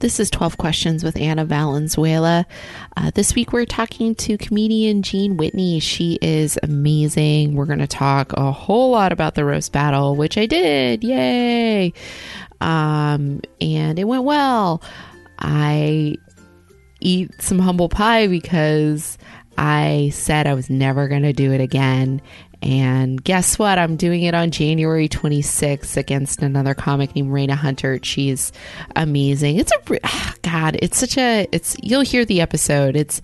This is 12 Questions with Anna Valenzuela. Uh, this week we're talking to comedian Jean Whitney. She is amazing. We're going to talk a whole lot about the roast battle, which I did. Yay! Um, and it went well. I eat some humble pie because I said I was never going to do it again. And guess what? I'm doing it on January 26th against another comic named Raina Hunter. She's amazing. It's a ah, God. It's such a. It's you'll hear the episode. It's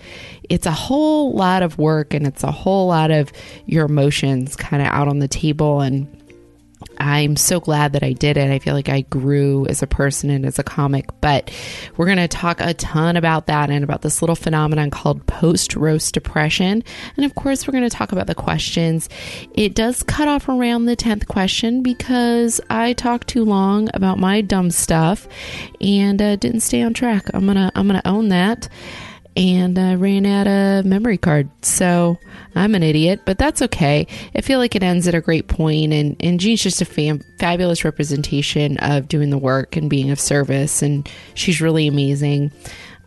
it's a whole lot of work and it's a whole lot of your emotions kind of out on the table and I'm so glad that I did it. I feel like I grew as a person and as a comic. But we're going to talk a ton about that and about this little phenomenon called post roast depression. And of course, we're going to talk about the questions. It does cut off around the 10th question because I talked too long about my dumb stuff and uh, didn't stay on track. I'm going to I'm going to own that and I ran out of memory card. So I'm an idiot, but that's okay. I feel like it ends at a great point, and, and Jean's just a fam- fabulous representation of doing the work and being of service, and she's really amazing.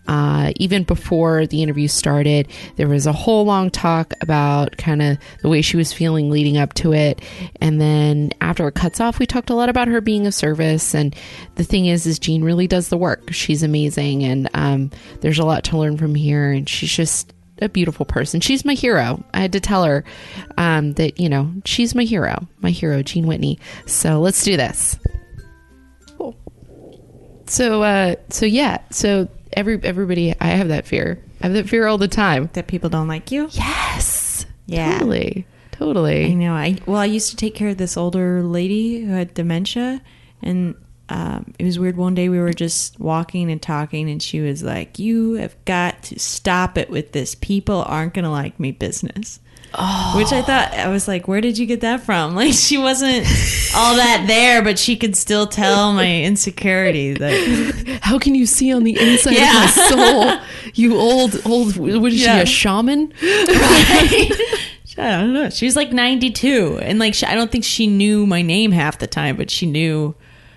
Uh, even before the interview started, there was a whole long talk about kind of the way she was feeling leading up to it. And then after it cuts off, we talked a lot about her being of service. And the thing is, is Jean really does the work. She's amazing. And um, there's a lot to learn from here. And she's just a beautiful person. She's my hero. I had to tell her um, that, you know, she's my hero, my hero, Jean Whitney. So let's do this. Cool. So, uh, so yeah, so every everybody I have that fear. I have that fear all the time. That people don't like you? Yes. Yeah. Totally. Totally. I know. I well, I used to take care of this older lady who had dementia, and um, it was weird. One day we were just walking and talking, and she was like, "You have got to stop it with this. People aren't going to like me business." Oh. Which I thought I was like, where did you get that from? Like she wasn't all that there, but she could still tell my insecurity. That how can you see on the inside yeah. of my soul? You old old. What is yeah. she? A shaman? Right? I don't know. She was like ninety two, and like she, I don't think she knew my name half the time, but she knew.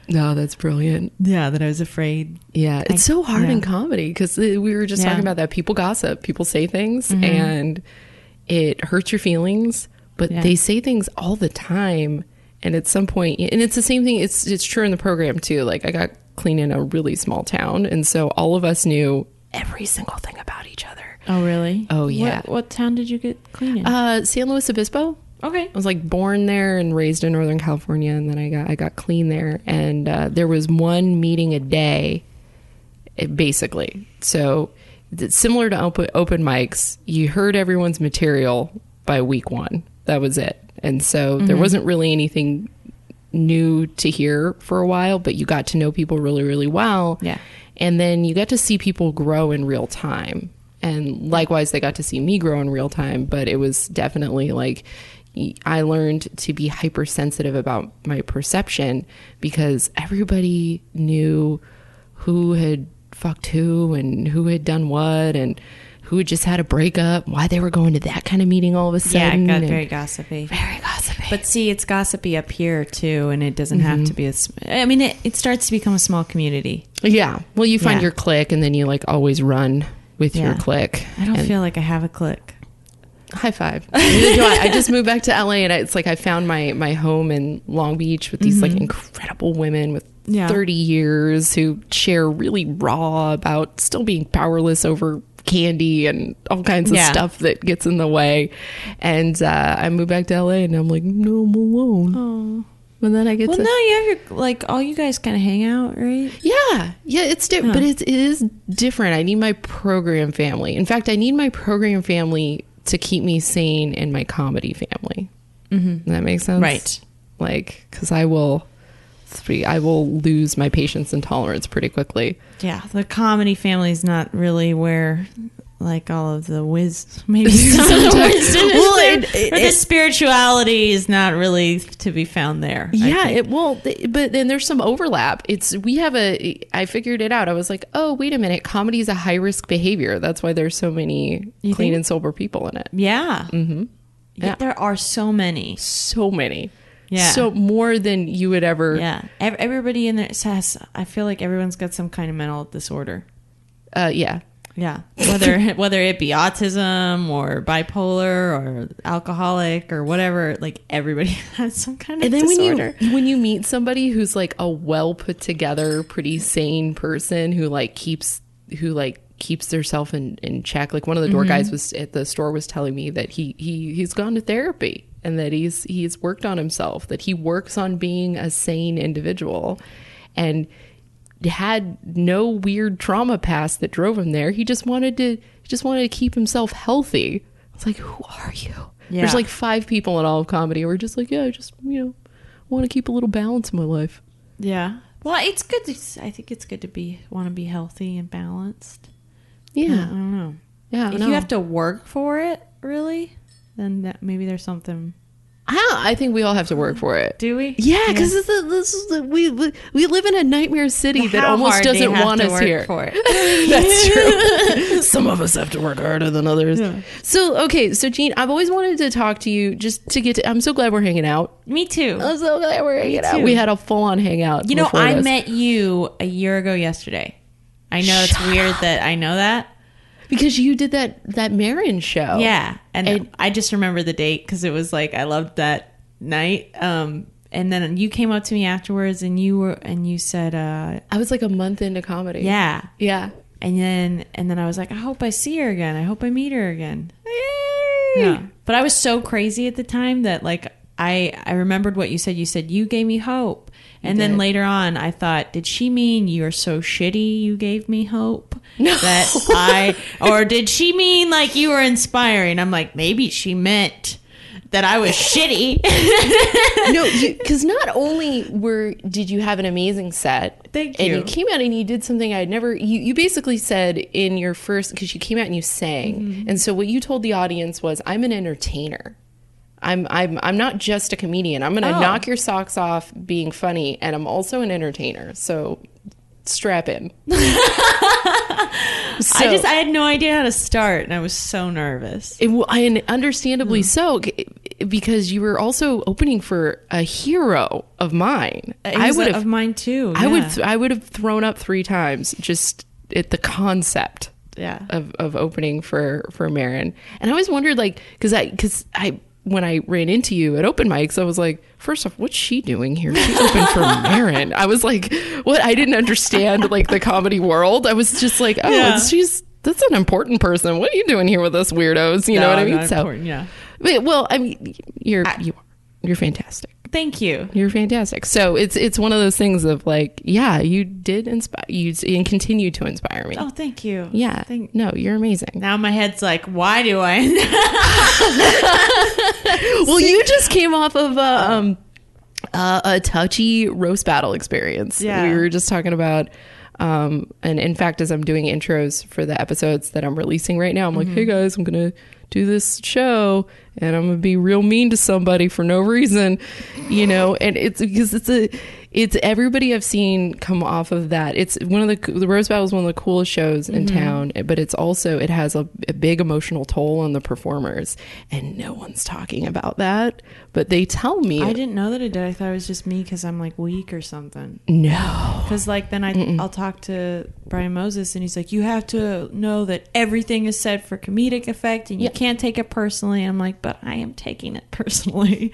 No, that's brilliant. Yeah, that I was afraid. Yeah, it's I, so hard yeah. in comedy because we were just talking about that. People gossip, people say things, mm-hmm. and it hurts your feelings, but yeah. they say things all the time. And at some point, and it's the same thing. It's it's true in the program too. Like I got clean in a really small town, and so all of us knew every single thing about each other. Oh, really? Oh, yeah. What, what town did you get clean in? Uh, San Luis Obispo. Okay. I was like born there and raised in Northern California, and then I got I got clean there, and uh, there was one meeting a day, eh, basically. So similar to open, open mics, you heard everyone's material by week one. That was it. And so mm-hmm. there wasn't really anything new to hear for a while, but you got to know people really, really well. Yeah. And then you got to see people grow in real time. And likewise, they got to see me grow in real time, but it was definitely like, I learned to be hypersensitive about my perception because everybody knew who had fucked who and who had done what and who had just had a breakup, why they were going to that kind of meeting all of a sudden. Yeah, it got very gossipy. Very gossipy. But see, it's gossipy up here too, and it doesn't mm-hmm. have to be a. I mean, it, it starts to become a small community. Yeah. Well, you find yeah. your clique, and then you like always run with yeah. your clique. I don't feel like I have a clique. High five. I. I just moved back to LA, and it's like I found my my home in Long Beach with these mm-hmm. like incredible women with yeah. 30 years who share really raw about still being powerless over candy and all kinds of yeah. stuff that gets in the way. And uh, I moved back to LA and I'm like, no, I'm alone. Oh. And then I get well, to. now you have your, like, all you guys kind of hang out, right? Yeah. Yeah, it's different, huh. but it, it is different. I need my program family. In fact, I need my program family to keep me sane in my comedy family. Mm-hmm. That makes sense? Right. Like, because I will three, I will lose my patience and tolerance pretty quickly. Yeah, the comedy family is not really where like all of the whiz maybe sometimes well it, it, the spirituality is not really to be found there yeah it will but then there's some overlap. It's we have a i figured it out. I was like oh wait a minute. Comedy is a high risk behavior. That's why there's so many you clean think? and sober people in it. Yeah. Mm-hmm. Yeah. there are so many. So many Yeah. So more than you would ever. Yeah. Everybody in there has. I feel like everyone's got some kind of mental disorder. Uh, yeah. Yeah. Whether whether it be autism or bipolar or alcoholic or whatever, like everybody has some kind of And then disorder. when you when you meet somebody who's like a well put together, pretty sane person who like keeps who like keeps theirself in, in check. Like one of the door guys was at the store was telling me that he he he's gone to therapy and that he's he's worked on himself, that he works on being a sane individual and had no weird trauma past that drove him there. He just wanted to just wanted to keep himself healthy. It's like, who are you? Yeah. There's like five people in all of comedy who are just like, yeah, I just you know want to keep a little balance in my life. yeah. Well, it's good. To, I think it's good to be want to be healthy and balanced. Yeah. I don't know. yeah. if you have to work for it, really, then that, maybe there's something. I, I think we all have to work for it. Do we? Yeah, because this is, this is the, we we live in a nightmare city that almost hard do you doesn't want to us work here. That's true. Some of us have to work harder than others. So okay, so Gene, I've always wanted to talk to you just to get. to I'm so glad we're hanging out. Me too. I'm so glad we're hanging out. We had a full on hangout. You know, I this. met you a year ago yesterday. I know it's weird that I know that. Because you did that that Maron show. Yeah, and, And- I just remember the date because it was like I loved that night. Um, and then you came up to me afterwards, and you were and you said, uh, I was like a month into comedy. "Yeah." yeah. And then and then I was like, "I hope I see her again. I hope I meet her again." Yay. Yeah. But I was so crazy at the time that like I I remembered what you said. You said you gave me hope. And then later on I thought, did she mean you're so shitty you gave me hope? No. That I or did she mean like you were inspiring? I'm like, maybe she meant that I was shitty. no, because not only were did you have an amazing set, Thank you, and you. came out and you did something I'd never. You you basically said in your first because you came out and you sang, Mm-hmm. and so what you told the audience was, "I'm an entertainer." I'm I'm I'm not just a comedian. I'm going to Oh. knock your socks off being funny, and I'm also an entertainer. So strap in. So- I just I had no idea how to start and I was so nervous. It, and understandably hmm. so, because you were also opening for a hero of mine. I would of have, mine too. I would, th- I would have thrown up three times just at the concept yeah. of, of opening for for Maron. And I always wondered, like, because I, because I, when I ran into you at open mics, I was like, first off, what's she doing here? She opened for Maron. I was like, what? I didn't understand like the comedy world. I was just like, oh, Yeah. she's that's an important person. What are you doing here with us weirdos? You know what I mean? So, important, yeah. but, well, I mean, you're you are you're fantastic. Thank you. You're fantastic. So it's it's one of those things of like, yeah, you did inspire you and continue to inspire me. Oh, thank you. yeah, Thank- no, you're amazing. now my head's like, why do I? Well, you just came off of a, um, uh, a touchy roast battle experience. Yeah. We were just talking about, um, and in fact, as I'm doing intros for the episodes that I'm releasing right now, I'm like, hey guys, I'm going to do this show and I'm going to be real mean to somebody for no reason, you know, and it's because it's a, it's everybody I've seen come off of that. It's one of the the roast battle is one of the coolest shows in mm-hmm. town, but it's also it has a, a big emotional toll on the performers, and no one's talking about that. But they tell me I didn't know that it did. I thought it was just me because I'm like weak or something. no. Because like then I I'll talk to Brian Moses and he's like, you have to know that everything is said for comedic effect and you Yeah. can't take it personally. I'm like, but I am taking it personally.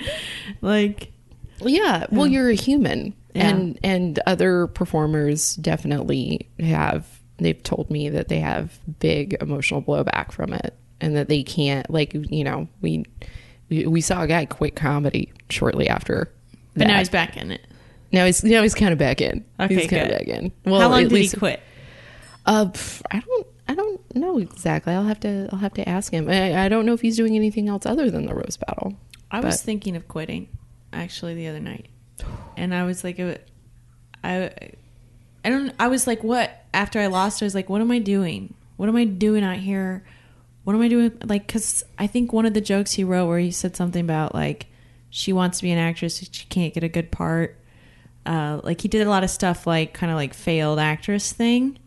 like, Yeah, well, you're a human, Yeah. and and other performers definitely have. They've told me that they have big emotional blowback from it, and that they can't like you know we we, we saw a guy quit comedy shortly after. but now he's back in it. now he's now he's kind of back in. Okay, he's kind of good. back in. Well, How long did least, he quit? Uh, I don't I don't know exactly. I'll have to I'll have to ask him. I, I don't know if he's doing anything else other than the roast battle. I was thinking of quitting actually the other night, and I was like, it- I, I don't. I was like, what? After I lost, I was like, what am I doing? What am I doing out here? What am I doing? Like, because I think one of the jokes he wrote where he said something about like she wants to be an actress, but she can't get a good part. Uh, like he did a lot of stuff like kind of like failed actress thing.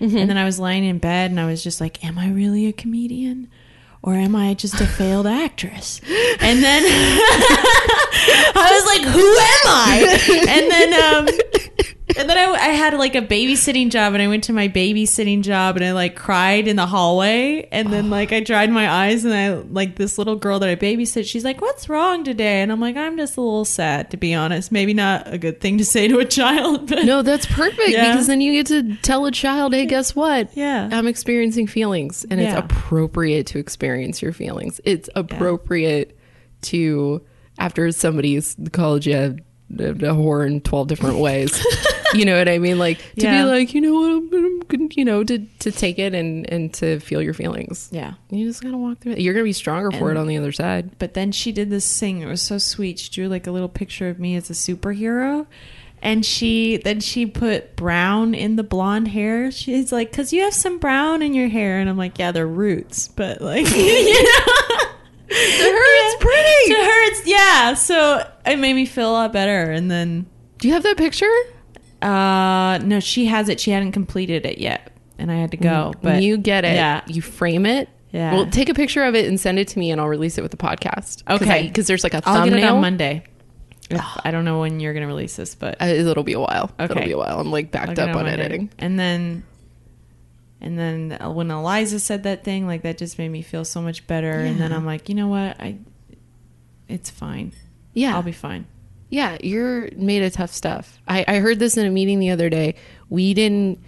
And then I was lying in bed and I was just like, am I really a comedian? Or am I just a failed actress? And then I was like, who am I? And then, um, and then I, I had like a babysitting job, and I went to my babysitting job, and I like cried in the hallway, and then like I dried my eyes, and I like this little girl that I babysit. She's like, "What's wrong today?" And I'm like, "I'm just a little sad, to be honest. Maybe not a good thing to say to a child, but No, that's perfect Yeah. because then you get to tell a child, hey, guess what? Yeah. I'm experiencing feelings and it's appropriate to experience your feelings. It's appropriate to, after somebody's called you a, a whore in 12 different ways. you know what I mean? Like to Yeah. be like, you know what, I'm, you know, to, to take it and, and to feel your feelings. yeah." You just gotta walk through it. You're gonna be stronger for it on the other side. But then she did this thing. It was so sweet. She drew like a little picture of me as a superhero. And she then she put brown in the blonde hair. She's like, "Cause you have some brown in your hair," and I'm like, "Yeah, they're roots." But like, you know, To her, it's pretty. to her, it's yeah. So it made me feel a lot better. And then, Do you have that picture? uh, no, she has it. She hadn't completed it yet, and I had to go. But when you get it, yeah, you frame it. Yeah. Well, take a picture of it and send it to me, and I'll release it with the podcast. Okay. Because there's like a I'll thumbnail. get it on Monday. If, I don't know when you're gonna release this, but Uh, it'll be a while. It'll Okay. be a while. I'm like I'll backed get up on Monday. editing. And then, and then when Eliza said that thing, like that just made me feel so much better. And then I'm like, you know what? I, it's fine. Yeah. I'll be fine. yeah, you're made of tough stuff. I, I heard this in a meeting the other day. We didn't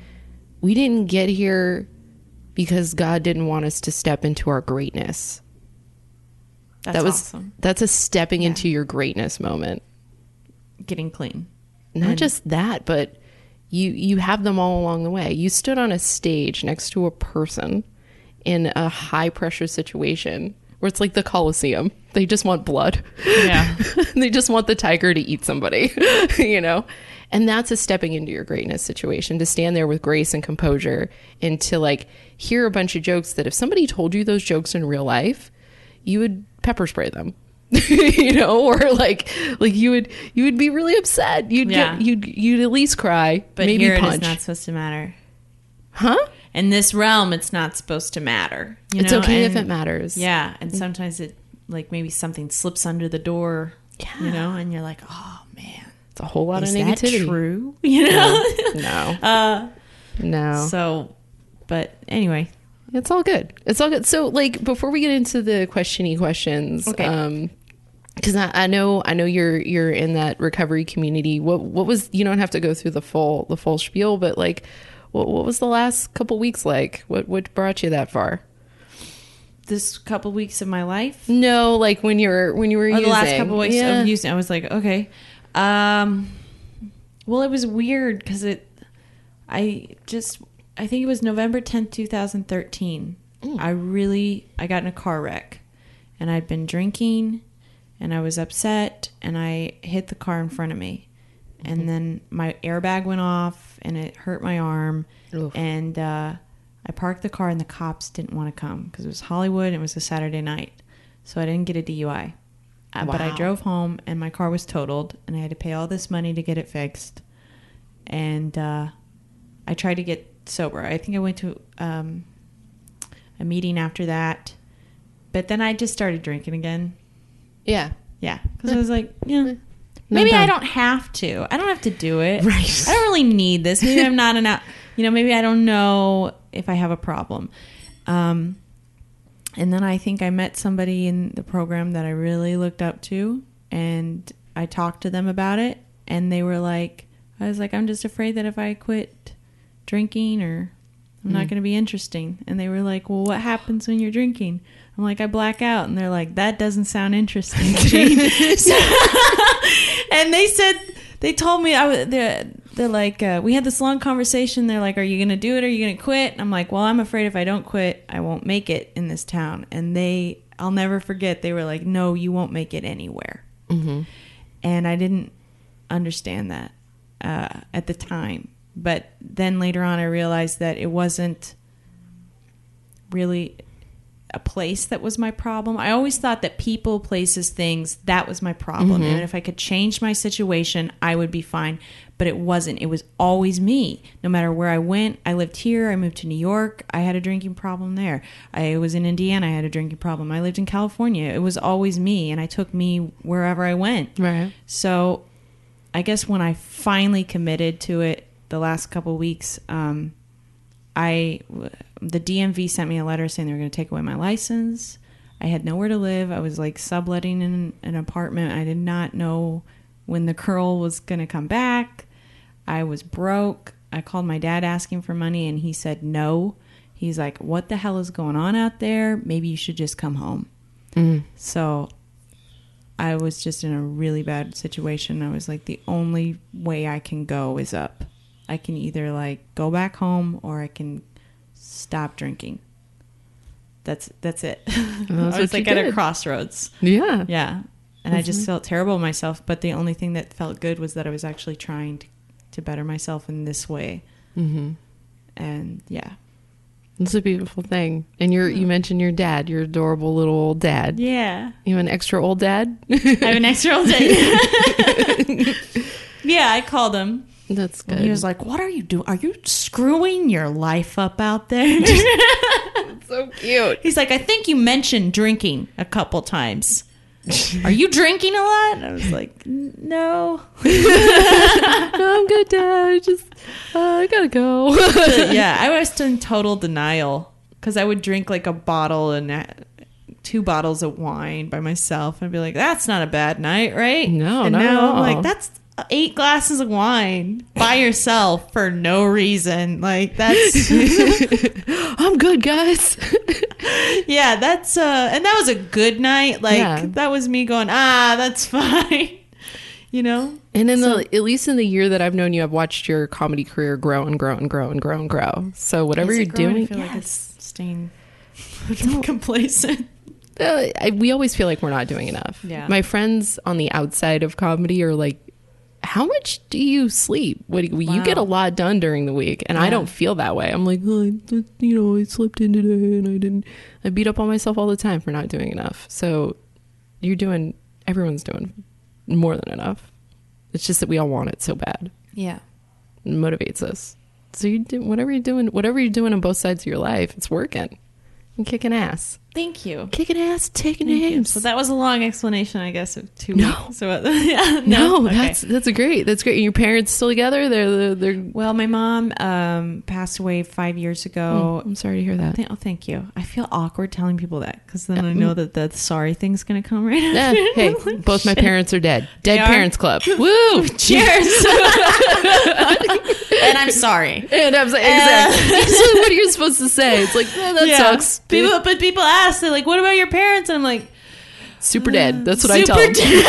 we didn't get here because God didn't want us to step into our greatness. That's that was awesome. that's a stepping into your greatness moment. Getting clean. not And- just that but you you have them all along the way. You stood on a stage next to a person in a high pressure situation where it's like the coliseum they just want blood. Yeah. they just want the tiger to eat somebody you know? And that's a stepping into your greatness situation to stand there with grace and composure and to like hear a bunch of jokes that if somebody told you those jokes in real life you would pepper spray them you know or like like you would you would be really upset you'd Yeah. get you'd you'd at least cry But maybe here punch it is not supposed to matter. huh In this realm, it's not supposed to matter. You it's know? okay if it matters Yeah, and sometimes it like maybe something slips under the door. Yeah. You know, and you're like, oh man, it's a whole lot is of that negativity true? You know. no uh, no So, but anyway, It's all good. It's all good. So, like, before we get into the questiony questions, Okay. um, because I, I know I know you're you're in that recovery community. What what was you don't have to go through the full the full spiel, but like, what what was the last couple weeks like? What what brought you that far? this couple weeks of my life, No, like when you were when you were or using the last couple weeks Yeah. of using, I was like, okay. Um, well, it was weird because it, I just, I think it was November tenth, two thousand thirteen. I really, I got in a car wreck, and I'd been drinking, and I was upset, and I hit the car in front of me, and then my airbag went off, and it hurt my arm, Oof. and uh, I parked the car, and the cops didn't want to come because it was Hollywood, and it was a Saturday night, so I didn't get a DUI. Uh, But I drove home and my car was totaled and I had to pay all this money to get it fixed. And uh, I tried to get sober. I think I went to um, a meeting after that. But then I just started drinking again. Yeah. Yeah. Because I was like, yeah. No Maybe I don't have to. I don't have to do it. Right. I don't really need this. Maybe I'm not an out. You know, maybe I don't know if I have a problem. Um, and then I think I met somebody in the program that I really looked up to, and I talked to them about it, and they were like, I was like, I'm just afraid that if I quit drinking or I'm not going to be interesting. And they were like, Well, what happens when you're drinking? I'm like, I black out. And they're like, That doesn't sound interesting, So- and they said, they told me, I was, they're, they're like, uh, we had this long conversation. They're like, Are you going to do it? Are you going to quit? And I'm like, Well, I'm afraid if I don't quit, I won't make it in this town. And they, I'll never forget, they were like, No, you won't make it anywhere. Mm-hmm. And I didn't understand that uh, at the time. But then later on, I realized that it wasn't really a place that was my problem. I always thought that people, places, things, that was my problem. And if I could change my situation, I would be fine. But it wasn't. It was always me. No matter where I went, I lived here, I moved to New York, I had a drinking problem there. I was in Indiana, I had a drinking problem. I lived in California. It was always me, and I took me wherever I went. Right. So I guess when I finally committed to it the last couple weeks, um, I the DMV sent me a letter saying they were going to take away my license. I had nowhere to live. I was like subletting in an apartment. I did not know when the curl was going to come back. I was broke. I called my dad asking for money and he said no. He's like, "What the hell is going on out there? Maybe you should just come home." Mm-hmm. So I was just in a really bad situation. I was like, the only way I can go is up. I can either like go back home or I can stop drinking. That's that's it. that's I was like at a crossroads. Yeah. Yeah. And I just felt terrible myself, but the only thing that felt good was that I was actually trying to, to better myself in this way. Mm-hmm. And yeah. It's a beautiful thing. And you're you mentioned your dad, your adorable little old dad. Yeah. You have an extra old dad? I have an extra old dad. yeah, I called him. That's good. And he was like, "What are you doing? Are you screwing your life up out there?" so cute. He's like, "I think you mentioned drinking a couple times. Are you drinking a lot?" And I was like, "N- "No." I'm good, Dad. I Just uh, I gotta go. yeah, I was in total denial because I would drink like a bottle and uh, two bottles of wine by myself and be like, "That's not a bad night, right?" No, and at now I'm like, "That's." Eight glasses of wine by yourself for no reason. Like that's I'm good, guys. yeah, that's uh and that was a good night. Like Yeah. that was me going, ah, that's fine. you know? And in the at least in the year that I've known you, I've watched your comedy career grow and grow and grow and grow and grow. So whatever you're doing, I feel like yes. it's staying complacent. Uh, I, we always feel like we're not doing enough. Yeah. My friends on the outside of comedy are like, "How much do you sleep? What do you, you get a lot done during the week?" And I don't feel that way. I'm like, oh, I, you know, I slept in today and I didn't. I beat up on myself all the time for not doing enough. So you're doing. Everyone's doing more than enough. It's just that we all want it so bad. Yeah. It motivates us. So you do whatever you're doing. Whatever you're doing on both sides of your life, it's working. And kicking ass, Thank you. kicking ass, taking Thank names. So that was a long explanation, I guess, of two No. weeks. So, uh, yeah, No, Okay. that's that's great. That's great. And your parents still together? They're they're. they're well. My mom um, passed away five years ago. I'm sorry to hear that. Oh, thank you. I feel awkward telling people that because then I know that the sorry thing's going to come right Yeah, after. hey, Like, both my parents are dead. Dead are? Parents Club. Woo! Cheers. And I'm sorry. And I was like, exactly. so what are you supposed to say? It's like eh, that Yeah. sucks. People, but people ask, they're like, "What about your parents?" And I'm like, Super dead. That's what I tell Super them.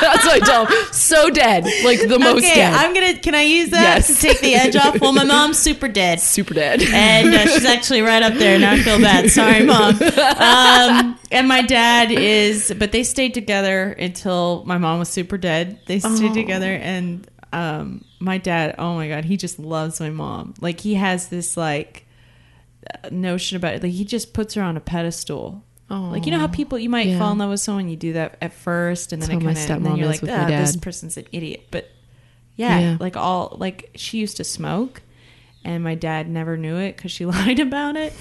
That's what I tell them. So dead, like the most "Okay, dead. I'm gonna. Can I use that Yes. to take the edge off?" Well, my mom's super dead. Super dead. and uh, she's actually right up there. Now I feel bad. Sorry, mom. Um, and my dad is, but they stayed together until my mom was super dead. They stayed Oh. together, and um, my dad, oh my god, he just loves my mom. Like he has this like notion about it. Like he just puts her on a pedestal. Oh, Like you know how people you might Yeah. fall in love with someone, you do that at first, and then That's it kind of, and then you're like, ah, this person's an idiot. But yeah, Yeah. like all like she used to smoke and my dad never knew it because she lied about it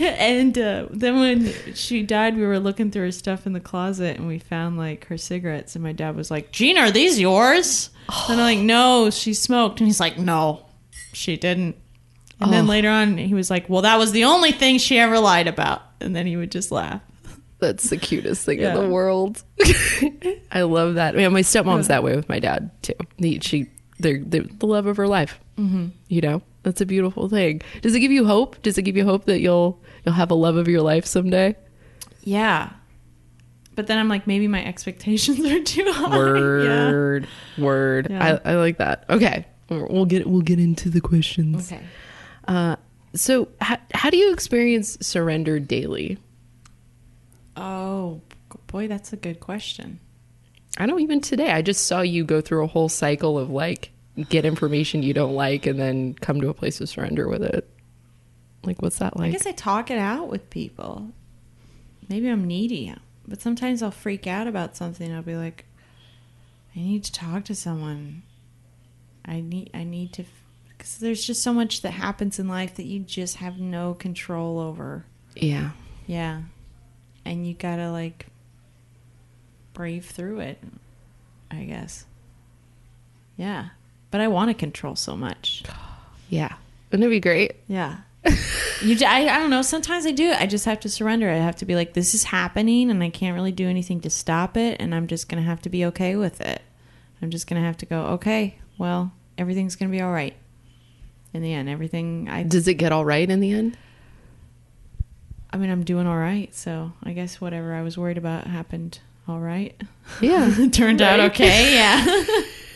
and uh, then when she died we were looking through her stuff in the closet and we found like her cigarettes and my dad was like gina are these yours and i'm like no she smoked and he's like no she didn't and then Oh. later on he was like well that was the only thing she ever lied about and then he would just laugh That's the cutest thing Yeah. in the world. I love that. Yeah, my stepmom's that way with my dad too. He, she, they're, they're the love of her life. Mm-hmm. You know, that's a beautiful thing. Does it give you hope? Does it give you hope that you'll you'll have a love of your life someday? yeah but then i'm like maybe my expectations are too high Word, word. Yeah. I, I like that. Okay, we'll get we'll get into the questions. okay Uh, so how how do you experience surrender daily? oh boy that's a good question I know even today I just saw you go through a whole cycle of like get information you don't like and then come to a place of surrender with it. Like what's that like? I guess I talk it out with people. maybe I'm needy, but sometimes I'll freak out about something. I'll be like, I need to talk to someone. I need I need to because there's just so much that happens in life that you just have no control over. Yeah. Yeah. And you got to like brave through it, I guess. Yeah. But I want to control so much. Yeah. Wouldn't it be great? Yeah. you I, I don't know sometimes i do i just have to surrender i have to be like this is happening and i can't really do anything to stop it and i'm just gonna have to be okay with it i'm just gonna have to go okay well everything's gonna be all right in the end everything i Does it get all right in the end? i mean i'm doing all right so i guess whatever i was worried about happened all right Yeah. It turned out okay yeah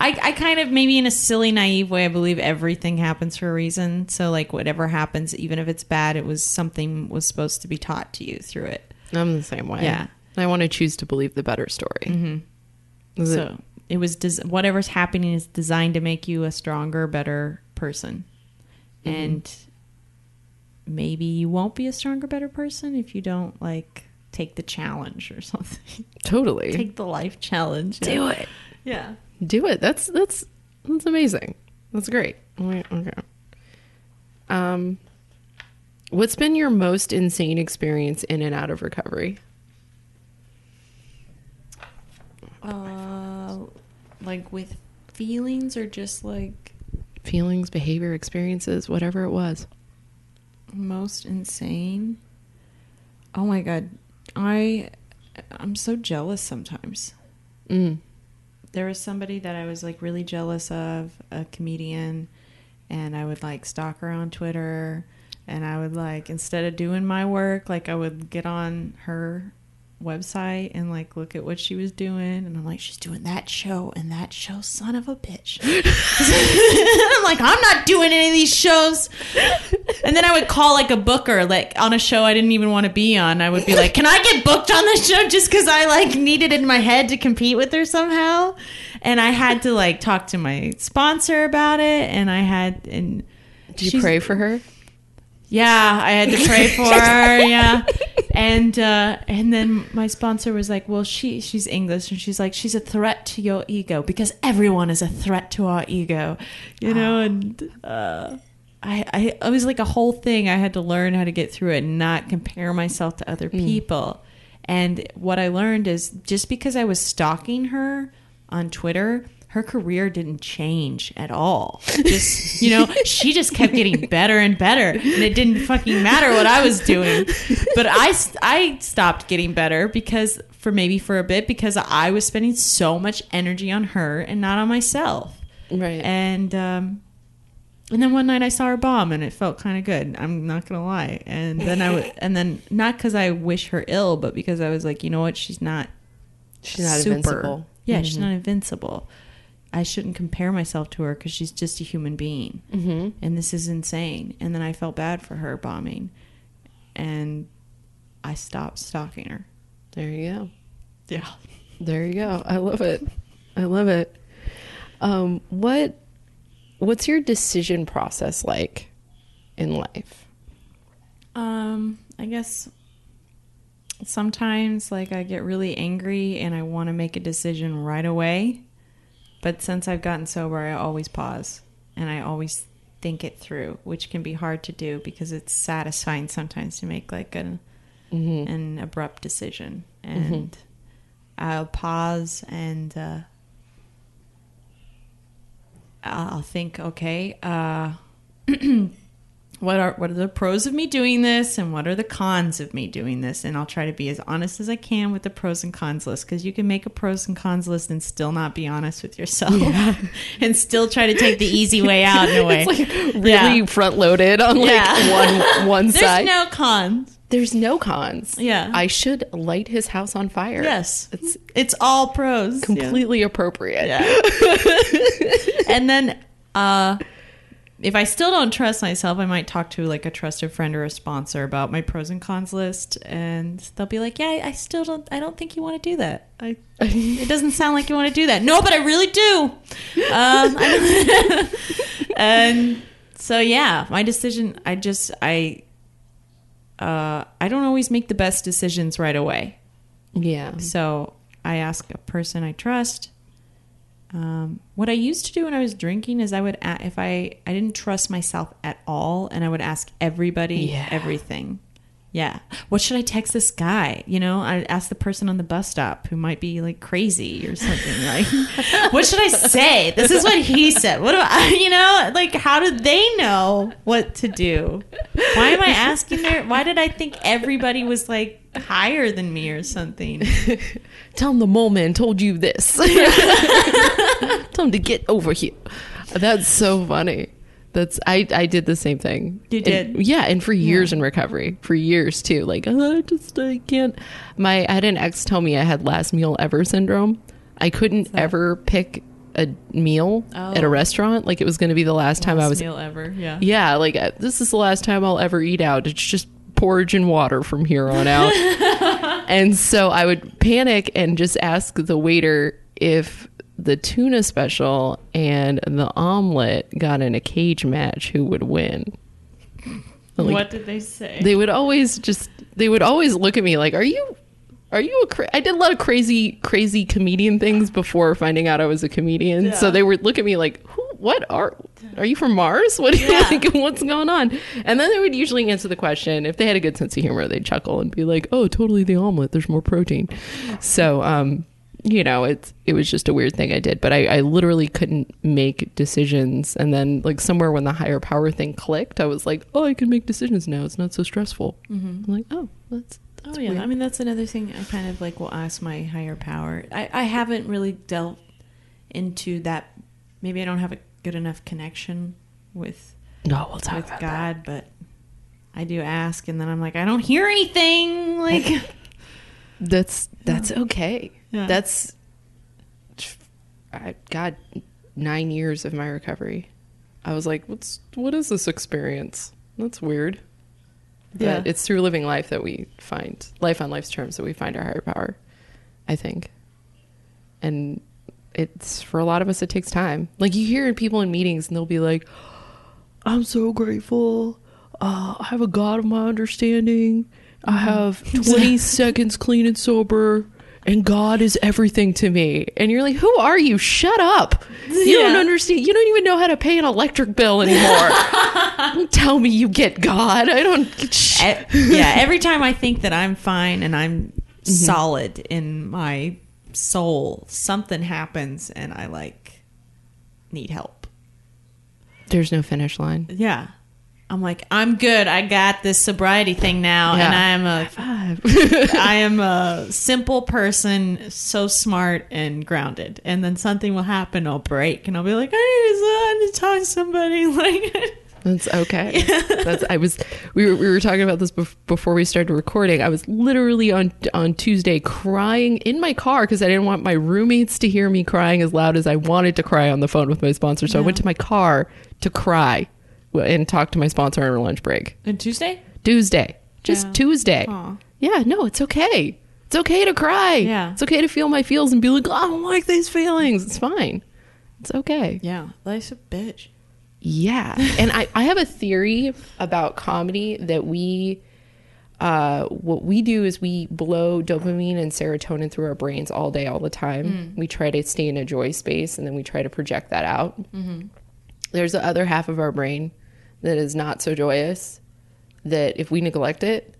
I, I kind of maybe in a silly naive way i believe everything happens for a reason so like whatever happens even if it's bad it was something was supposed to be taught to you through it I'm the same way. Yeah. I want to choose to believe the better story. Mm-hmm. so it was des- whatever's happening is designed to make you a stronger better person and maybe you won't be a stronger better person if you don't like take the challenge or something totally. take the life challenge Do it. yeah Do it. That's that's that's amazing. That's great. Okay. Um, what's been your most insane experience in and out of recovery? Uh, like with feelings or just like Feelings, behavior, experiences, whatever it was. most insane. Oh my god, I I'm so jealous sometimes. Mm. There was somebody that I was like really jealous of, a comedian, and I would like stalk her on Twitter, and I would like instead of doing my work, like I would get on her website and like look at what she was doing and I'm like she's doing that show and that show son of a bitch. I'm like I'm not doing any of these shows. And then I would call like a booker like on a show I didn't even want to be on. I would be like, "Can I get booked on this show just cuz I like needed in my head to compete with her somehow?" And I had to like talk to my sponsor about it and I had and Did you pray for her? Yeah, I had to pray for her. Yeah, and uh, and then my sponsor was like, "Well, she she's English, and she's like, she's a threat to your ego because everyone is a threat to our ego, you know." And uh, I, I it was like a whole thing. I had to learn how to get through it and not compare myself to other people. And what I learned is just because I was stalking her on Twitter, her career didn't change at all. Just, you know, she just kept getting better and better. And it didn't fucking matter what I was doing. But I, I stopped getting better because, for maybe for a bit, because I was spending so much energy on her and not on myself. Right. And, um, and then one night I saw her bomb and it felt kind of good. I'm not gonna lie. And then I would, and then not because I wish her ill, but because I was like, you know what? She's not She's not super. invincible. Yeah, she's not invincible. I shouldn't compare myself to her because she's just a human being, Mm-hmm. and this is insane. And then I felt bad for her bombing, and I stopped stalking her. There you go. Yeah. There you go. I love it. I love it. Um, what what's your decision process like in life? Um, I guess sometimes like I get really angry and I want to make a decision right away. But since I've gotten sober, I always pause and I always think it through, which can be hard to do because it's satisfying sometimes to make like an Mm-hmm. an abrupt decision. And I'll pause and uh, I'll think, okay, uh, what are what are the pros of me doing this and what are the cons of me doing this and i'll try to be as honest as i can with the pros and cons list because you can make a pros and cons list and still not be honest with yourself and still try to take the easy way out in a way It's like really Yeah. front loaded on like Yeah. one one there's side. no cons There's no cons. Yeah. I should light his house on fire. yes It's it's all pros completely appropriate. Yeah. and then uh if I still don't trust myself, I might talk to like a trusted friend or a sponsor about my pros and cons list, and they'll be like, "Yeah, I, I still don't. I don't think you want to do that. I, it doesn't sound like you want to do that. No, but I really do." Um, and so, yeah, my decision. I just I uh, I don't always make the best decisions right away. Yeah. So I ask a person I trust. Um, what I used to do when I was drinking is I would, if I I didn't trust myself at all, and I would ask everybody Yeah. everything. Yeah, what should I text this guy? You know, I ask the person on the bus stop who might be like crazy or something. Like, what should I say? This is what he said. What do I? You know, like, how do they know what to do? Why am I asking their? Why did I think everybody was like higher than me or something? Tell him the mole man told you this. Tell him to get over here. That's so funny. That's I I did the same thing. You And- did? yeah, and for years in recovery, for years too. Like "Oh, I just I can't. My I had an ex tell me I had last meal ever syndrome. I couldn't ever pick a meal at a Oh. restaurant. Like it was going to be the last time I was. meal ever. Yeah. Yeah, like uh, this is the last time I'll ever eat out. It's just porridge and water from here on out. and so I would panic and just ask the waiter if the tuna special and the omelet got in a cage match, who would win? Like, what did they say? They would always just they would always look at me like, "Are you are you a cra-? I did a lot of crazy crazy comedian things before finding out I was a comedian. So they would look at me like, Who, "What are are you from Mars? What do you Yeah. like what's going on?" And then they would usually answer the question. If they had a good sense of humor, they'd chuckle and be like, "Oh, totally the omelet. There's more protein." So, um you know, it's it was just a weird thing I did, but I, I literally couldn't make decisions. And then, like somewhere when the higher power thing clicked, I was like, "Oh, I can make decisions now. It's not so stressful." Mm-hmm. I'm like, "Oh, that's, that's Oh yeah, weird." I mean that's another thing I kind of like will ask my higher power. I, I haven't really delved into that. Maybe I don't have a good enough connection with no, we'll talk with about God, but I do ask, and then I'm like, I don't hear anything. Like. That's that's okay. Yeah. That's I God, nine years of my recovery. I was like, "What's what is this experience? That's weird." But Yeah. it's through living life that we find life on life's terms that we find our higher power. I think, and it's for a lot of us it takes time. Like you hear people in meetings and they'll be like, "I'm so grateful. Uh, I have a God of my understanding. I have 20 seconds clean and sober." And God is everything to me. And you're like, who are you? Shut up. You don't understand. You don't even know how to pay an electric bill anymore. tell me you get God. I don't. Sh- yeah, every time I think that I'm fine and I'm mm-hmm. solid in my soul, something happens, and I like need help. There's no finish line. Yeah. I'm like, I'm good. I got this sobriety thing now, Yeah. and I'm a I am a simple person, so smart and grounded. And then something will happen, I'll break, and I'll be like, I need to, I need to talk to somebody. Like, That's okay. That's I was we were, we were talking about this bef- before we started recording. I was literally on on Tuesday crying in my car because I didn't want my roommates to hear me crying as loud as I wanted to cry on the phone with my sponsor. So I went to my car to cry and talk to my sponsor on our lunch break. and Tuesday? Tuesday, just Yeah. Tuesday. Aw. Yeah, no, it's okay. It's okay to cry. Yeah. it's okay to feel my feels and be like, I don't like these feelings. It's fine. It's okay. Yeah. Life's a bitch. Yeah. and I, I have a theory about comedy that we uh what we do is we blow dopamine and serotonin through our brains all day, all the time. We try to stay in a joy space and then we try to project that out. There's the other half of our brain that is not so joyous that if we neglect it,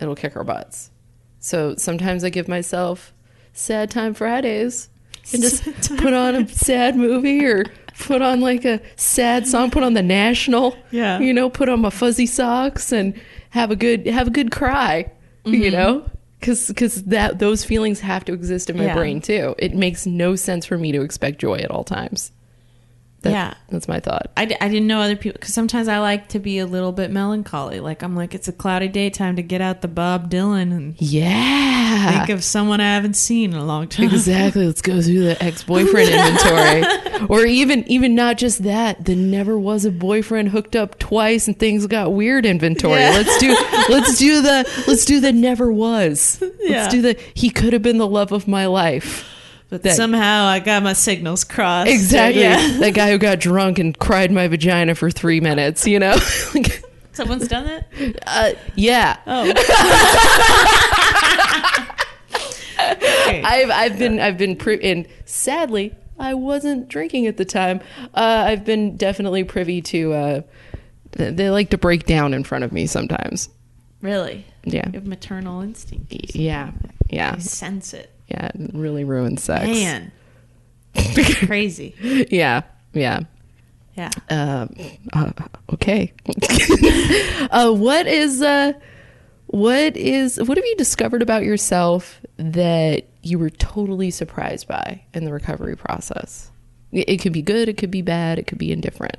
it'll kick our butts. So sometimes I give myself sad time Fridays and just put on a sad movie or put on like a sad song, put on the national. Yeah. You know, put on my fuzzy socks and have a good have a good cry, you know? Cuz cuz that those feelings have to exist in my Yeah. brain too. It makes no sense for me to expect joy at all times. That- Yeah. That's my thought. I, d- I didn't know other people because sometimes I like to be a little bit melancholy. Like I'm like it's a cloudy day, time to get out the Bob Dylan and Yeah. think of someone I haven't seen in a long time. Exactly. Let's go through the ex-boyfriend inventory, or even even not just that. The never was a boyfriend hooked up twice and things got weird inventory. Yeah. Let's do let's do the let's do the never was. Let's do the he could have been the love of my life. But That- somehow I got my signals crossed. Exactly. Yeah. That guy who got drunk and cried my vagina for three minutes. You know. Like, Someone's done that? Uh, yeah. Oh. Okay. I've I've been I've been pri- and sadly I wasn't drinking at the time. Uh, I've been definitely privy to. Uh, they like to break down in front of me sometimes. really? Yeah, You have maternal instinct. yeah, yeah, I sense it. Yeah. It really ruins sex. Man. Crazy. Yeah, yeah. Yeah. Um, uh, okay. uh, what is uh, what is what have you discovered about yourself that you were totally surprised by in the recovery process? It, it could be good, it could be bad, it could be indifferent.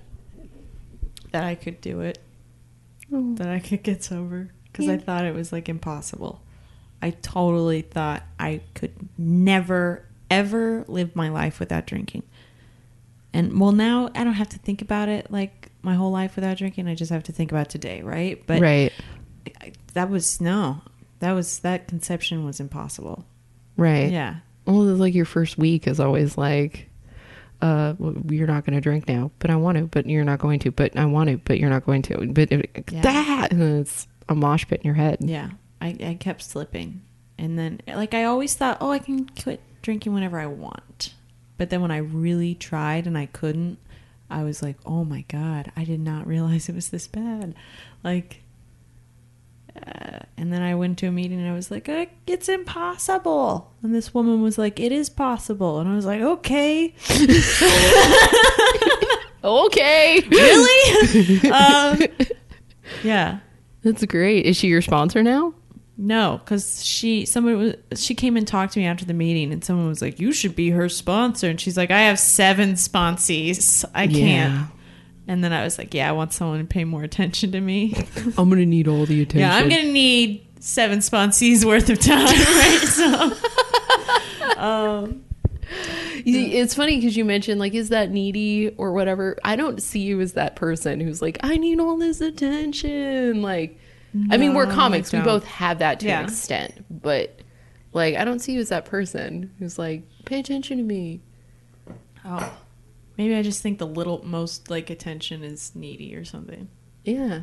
That I could do it. That I could get sober. Because I thought it was like impossible. I totally thought I could never, ever live my life without drinking. And well, now I don't have to think about it like my whole life without drinking. I just have to think about today, right? But right, I, that was no, that was that conception was impossible. right. Yeah, Well, it's like your first week is always like, uh, well, you're not going to drink now, but I want to, but you're not going to, but I want to, but you're not going to, but it, Yeah. that and it's a mosh pit in your head. yeah. I, I kept slipping, and then like I always thought, oh, I can quit drinking whenever I want. But then when I really tried and I couldn't, I was like, oh my god, I did not realize it was this bad. Like, uh, and then I went to a meeting and I was like, uh, it's impossible. And this woman was like, it is possible. And I was like, okay. Okay. really? um, yeah. That's great. Is she your sponsor now? No, because she somebody was she came and talked to me after the meeting, and someone was like, "You should be her sponsor," and she's like, "I have seven sponsees, I can't." And then I was like, "Yeah, I want someone to pay more attention to me. I'm gonna need all the attention. yeah, I'm gonna need seven sponsees worth of time, right?" So, um, It's funny because you mentioned like, is that needy or whatever? I don't see you as that person who's like, I need all this attention. Like, I mean, we're comics. We both have that to Yeah. an extent, but like, I don't see you as that person who's like, pay attention to me. oh, maybe I just think the little most like attention is needy or something. Yeah,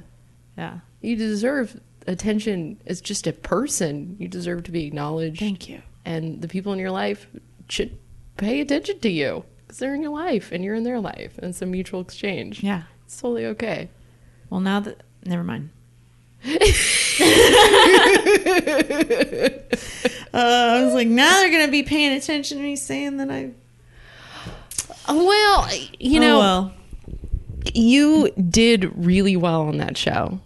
Yeah, you deserve attention as just a person. You deserve to be acknowledged. thank you. and the people in your life should pay attention to you because they're in your life and you're in their life and it's a mutual exchange Yeah. it's totally okay Well, now that never mind. uh, I was like, now they're gonna be paying attention to me saying that I. well you Oh, know well, you did really well on that show.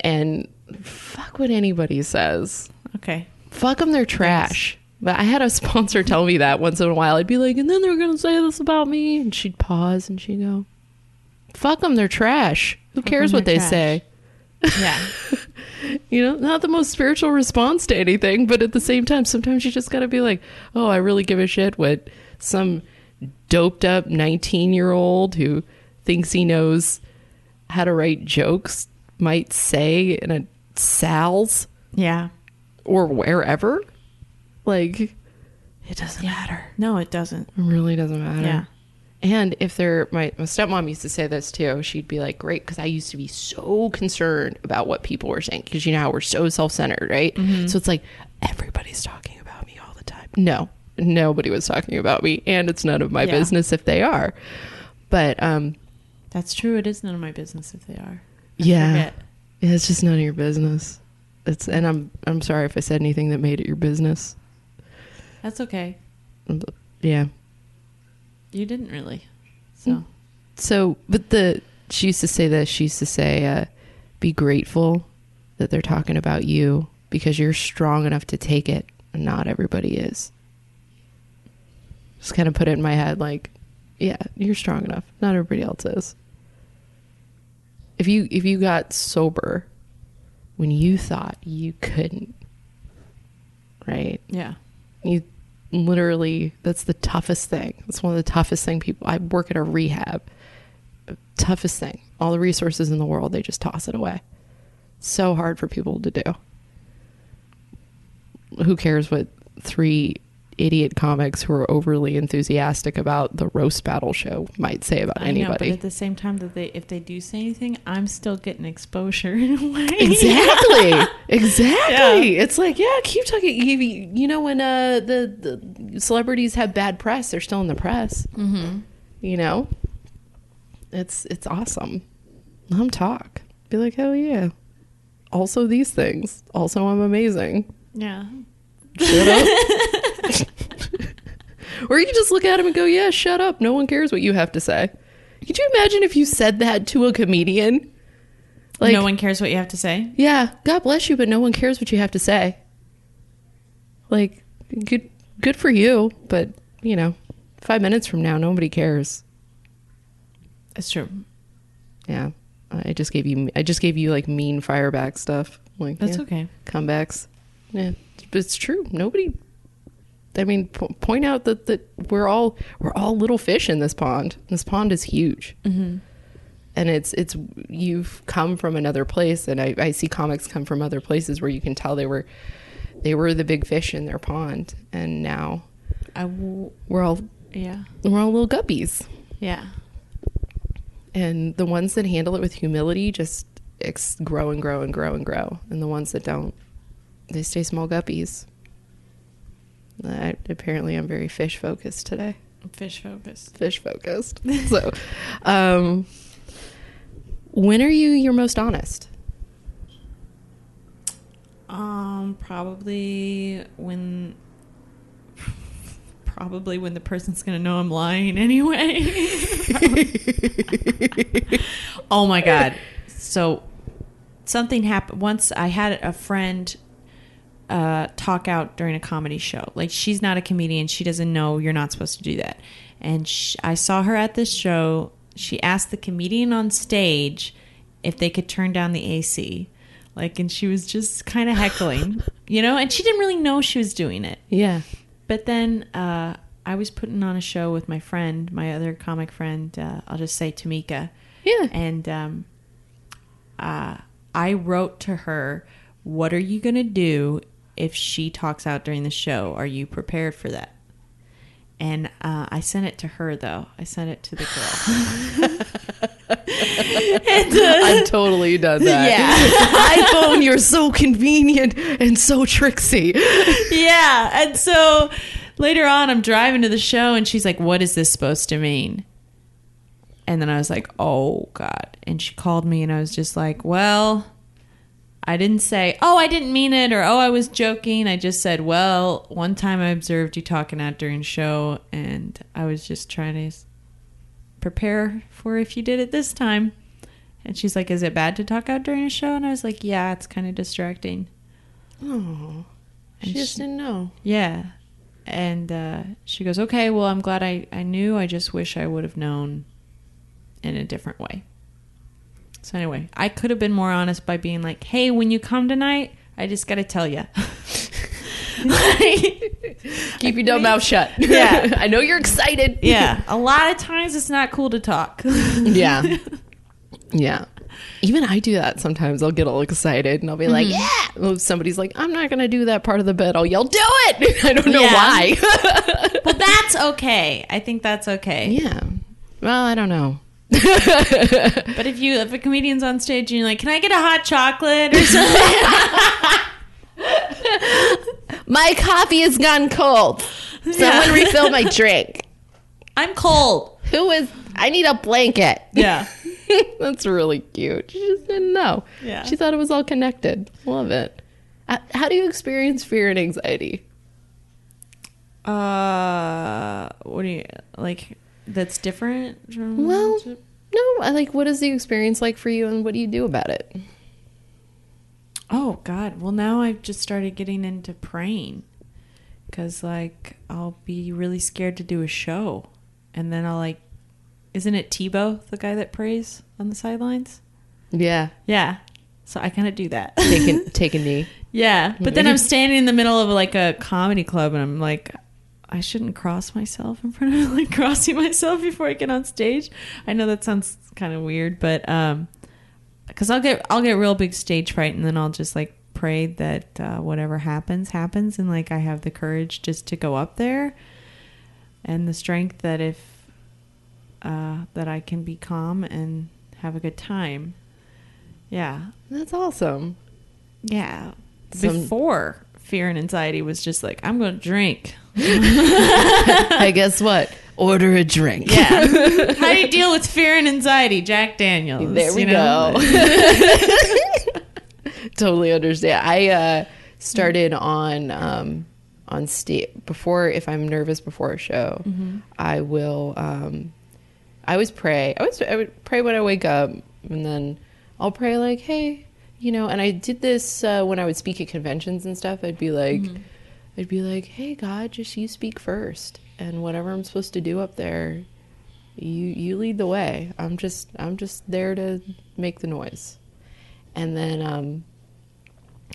And fuck what anybody says. Okay. fuck them they're trash. But i had a sponsor tell me that once in a while. I'd be like and then they're gonna say this about me. And she'd pause and she'd go fuck them they're trash. Who Fuck cares what they trash. say Yeah, you know, not the most spiritual response to anything, but at the same time, sometimes you just got to be like, oh, I really give a shit what some doped up 19 year old who thinks he knows how to write jokes might say in a Sal's yeah. or wherever. Like, it doesn't matter. No, it doesn't. It really doesn't matter. Yeah. And if they're my, my stepmom used to say this too, she'd be like, "Great," because I used to be so concerned about what people were saying because you know how we're so self centered, right? So it's like everybody's talking about me all the time. No, nobody was talking about me, and it's none of my Yeah. business if they are. But um, That's true. It is none of my business if they are. I yeah, forget. it's just none of your business. It's and I'm I'm sorry if I said anything that made it your business. That's okay. Yeah. You didn't really. So So, but the she used to say this. She used to say, uh, "Be grateful that they're talking about you because you're strong enough to take it, and not everybody is." Just kind of put it in my head, like, yeah, you're strong enough. Not everybody else is. If you if you got sober when you thought you couldn't, right? yeah. you literally that's the toughest thing. That's one of the toughest thing people i work at a rehab. Toughest thing. All the resources in the world they just toss it away. So hard for people to do. Who cares what three idiot comics who are overly enthusiastic about the roast battle show might say about I know, but anybody. at the same time, that they if they do say anything, I'm still getting exposure in a way. exactly. Exactly. Yeah. it's like yeah keep talking. You, you know when uh the, the celebrities have bad press they're still in the press. Mm-hmm. you know? It's it's awesome. Let them talk. Be like hell yeah. Also these things. Also i'm amazing. Yeah. shut up or you can just look at him and go yeah shut up no one cares what you have to say could you imagine if you said that to a comedian like no one cares what you have to say. yeah, God bless you, but no one cares what you have to say. Like, good, good for you, but you know, five minutes from now, nobody cares. That's true. Yeah, I just gave you, I just gave you like mean fireback stuff. Like, That's yeah, okay. comebacks. Yeah, but it's true. Nobody. I mean, po- point out that that we're all we're all little fish in this pond. This pond is huge. Mm-hmm. and it's it's you've come from another place and I, I see comics come from other places where you can tell they were they were the big fish in their pond and now I will. we're all Yeah. we're all little guppies Yeah. and the ones that handle it with humility just ex- grow and grow and grow and grow and the ones that don't they stay small guppies I, apparently i'm very fish focused today Fish focused. fish focused so um when are you your most honest Um, probably when. Probably when the person's gonna know I'm lying anyway. oh my god! So something happened once. I had a friend uh, talk out during a comedy show. Like she's not a comedian. She doesn't know you're not supposed to do that. And sh I saw her at this show. She asked the comedian on stage if they could turn down the AC. Like, and she was just kind of heckling, you know, and she didn't really know she was doing it. yeah But then uh, I was putting on a show with my friend, my other comic friend. Uh, I'll just say Tamika yeah and um, uh, I wrote to her, "What are you gonna do if she talks out during the show? Are you prepared for that?" And uh, I sent it to her though. I sent it to the girl. and, uh, I've totally done that. Yeah. iPhone, you're so convenient and so tricksy. yeah. And so later on, I'm driving to the show, and she's like, "What is this supposed to mean?" And then I was like, "Oh God!" And she called me, and I was just like, "Well." I didn't say, "Oh, I didn't mean it," or "Oh, I was joking." I just said, "Well, one time I observed you talking out during show, and I was just trying to prepare for if you did it this time." And she's like, "Is it bad to talk out during a show?" And I was like, "Yeah, it's kind of distracting." Oh, she And just didn't know. Yeah. And uh, she goes, okay, well, I'm glad I, I knew. I just wish I would have known in a different way. So, anyway, I could have been more honest by being like, hey, when you come tonight, I just got to tell you. Keep your dumb mouth shut. Yeah. I know you're excited. yeah. A lot of times it's not cool to talk. Yeah. Yeah. Even I do that sometimes. I'll get all excited and I'll be like, Mm-hmm. yeah. Well, if somebody's like, I'm not going to do that part of the bit. I'll yell, do it. I don't know Yeah. why. but that's okay. I think that's okay. yeah. Well, I don't know. But if you if a comedian's on stage and you're like, can I get a hot chocolate or something? My coffee has gone cold. Someone Yeah. refill my drink. I'm cold. Who is? I need a blanket. Yeah. That's really cute. She just didn't know. Yeah. She thought it was all connected. Love it. Uh, How do you experience fear and anxiety? Uh, what do you like? That's different. From Well, no. I like. What is the experience like for you, and what do you do about it? oh God. Well, now I've just started getting into praying because, like, I'll be really scared to do a show, and then I'll like, isn't it Tebow the guy that prays on the sidelines? Yeah. Yeah. So I kind of do that. Take a, take a knee. Yeah, but then I'm standing in the middle of like a comedy club, and I'm like, I shouldn't cross myself in front of like crossing myself before I get on stage. I know that sounds kind of weird, but um, because I'll get I'll get real big stage fright, and then I'll just like pray that uh, whatever happens happens and like I have the courage just to go up there and the strength that if uh, that I can be calm and have a good time. Yeah. That's awesome. Yeah. Some- Before fear and anxiety was just like I'm going to drink. hey, guess what? Order a drink. Yeah. How do you deal with fear and anxiety? Jack Daniels. There we you know? go. totally understand. I uh, started on um, on stage before. If I'm nervous before a show, I will. Um, I always pray. I always I would pray when I wake up, and then I'll pray like, "Hey, you know." And I did this uh, when I would speak at conventions and stuff. I'd be like, I'd be like, "Hey, God, just you speak first, and whatever I'm supposed to do up there, you you lead the way. I'm just I'm just there to make the noise." And then um,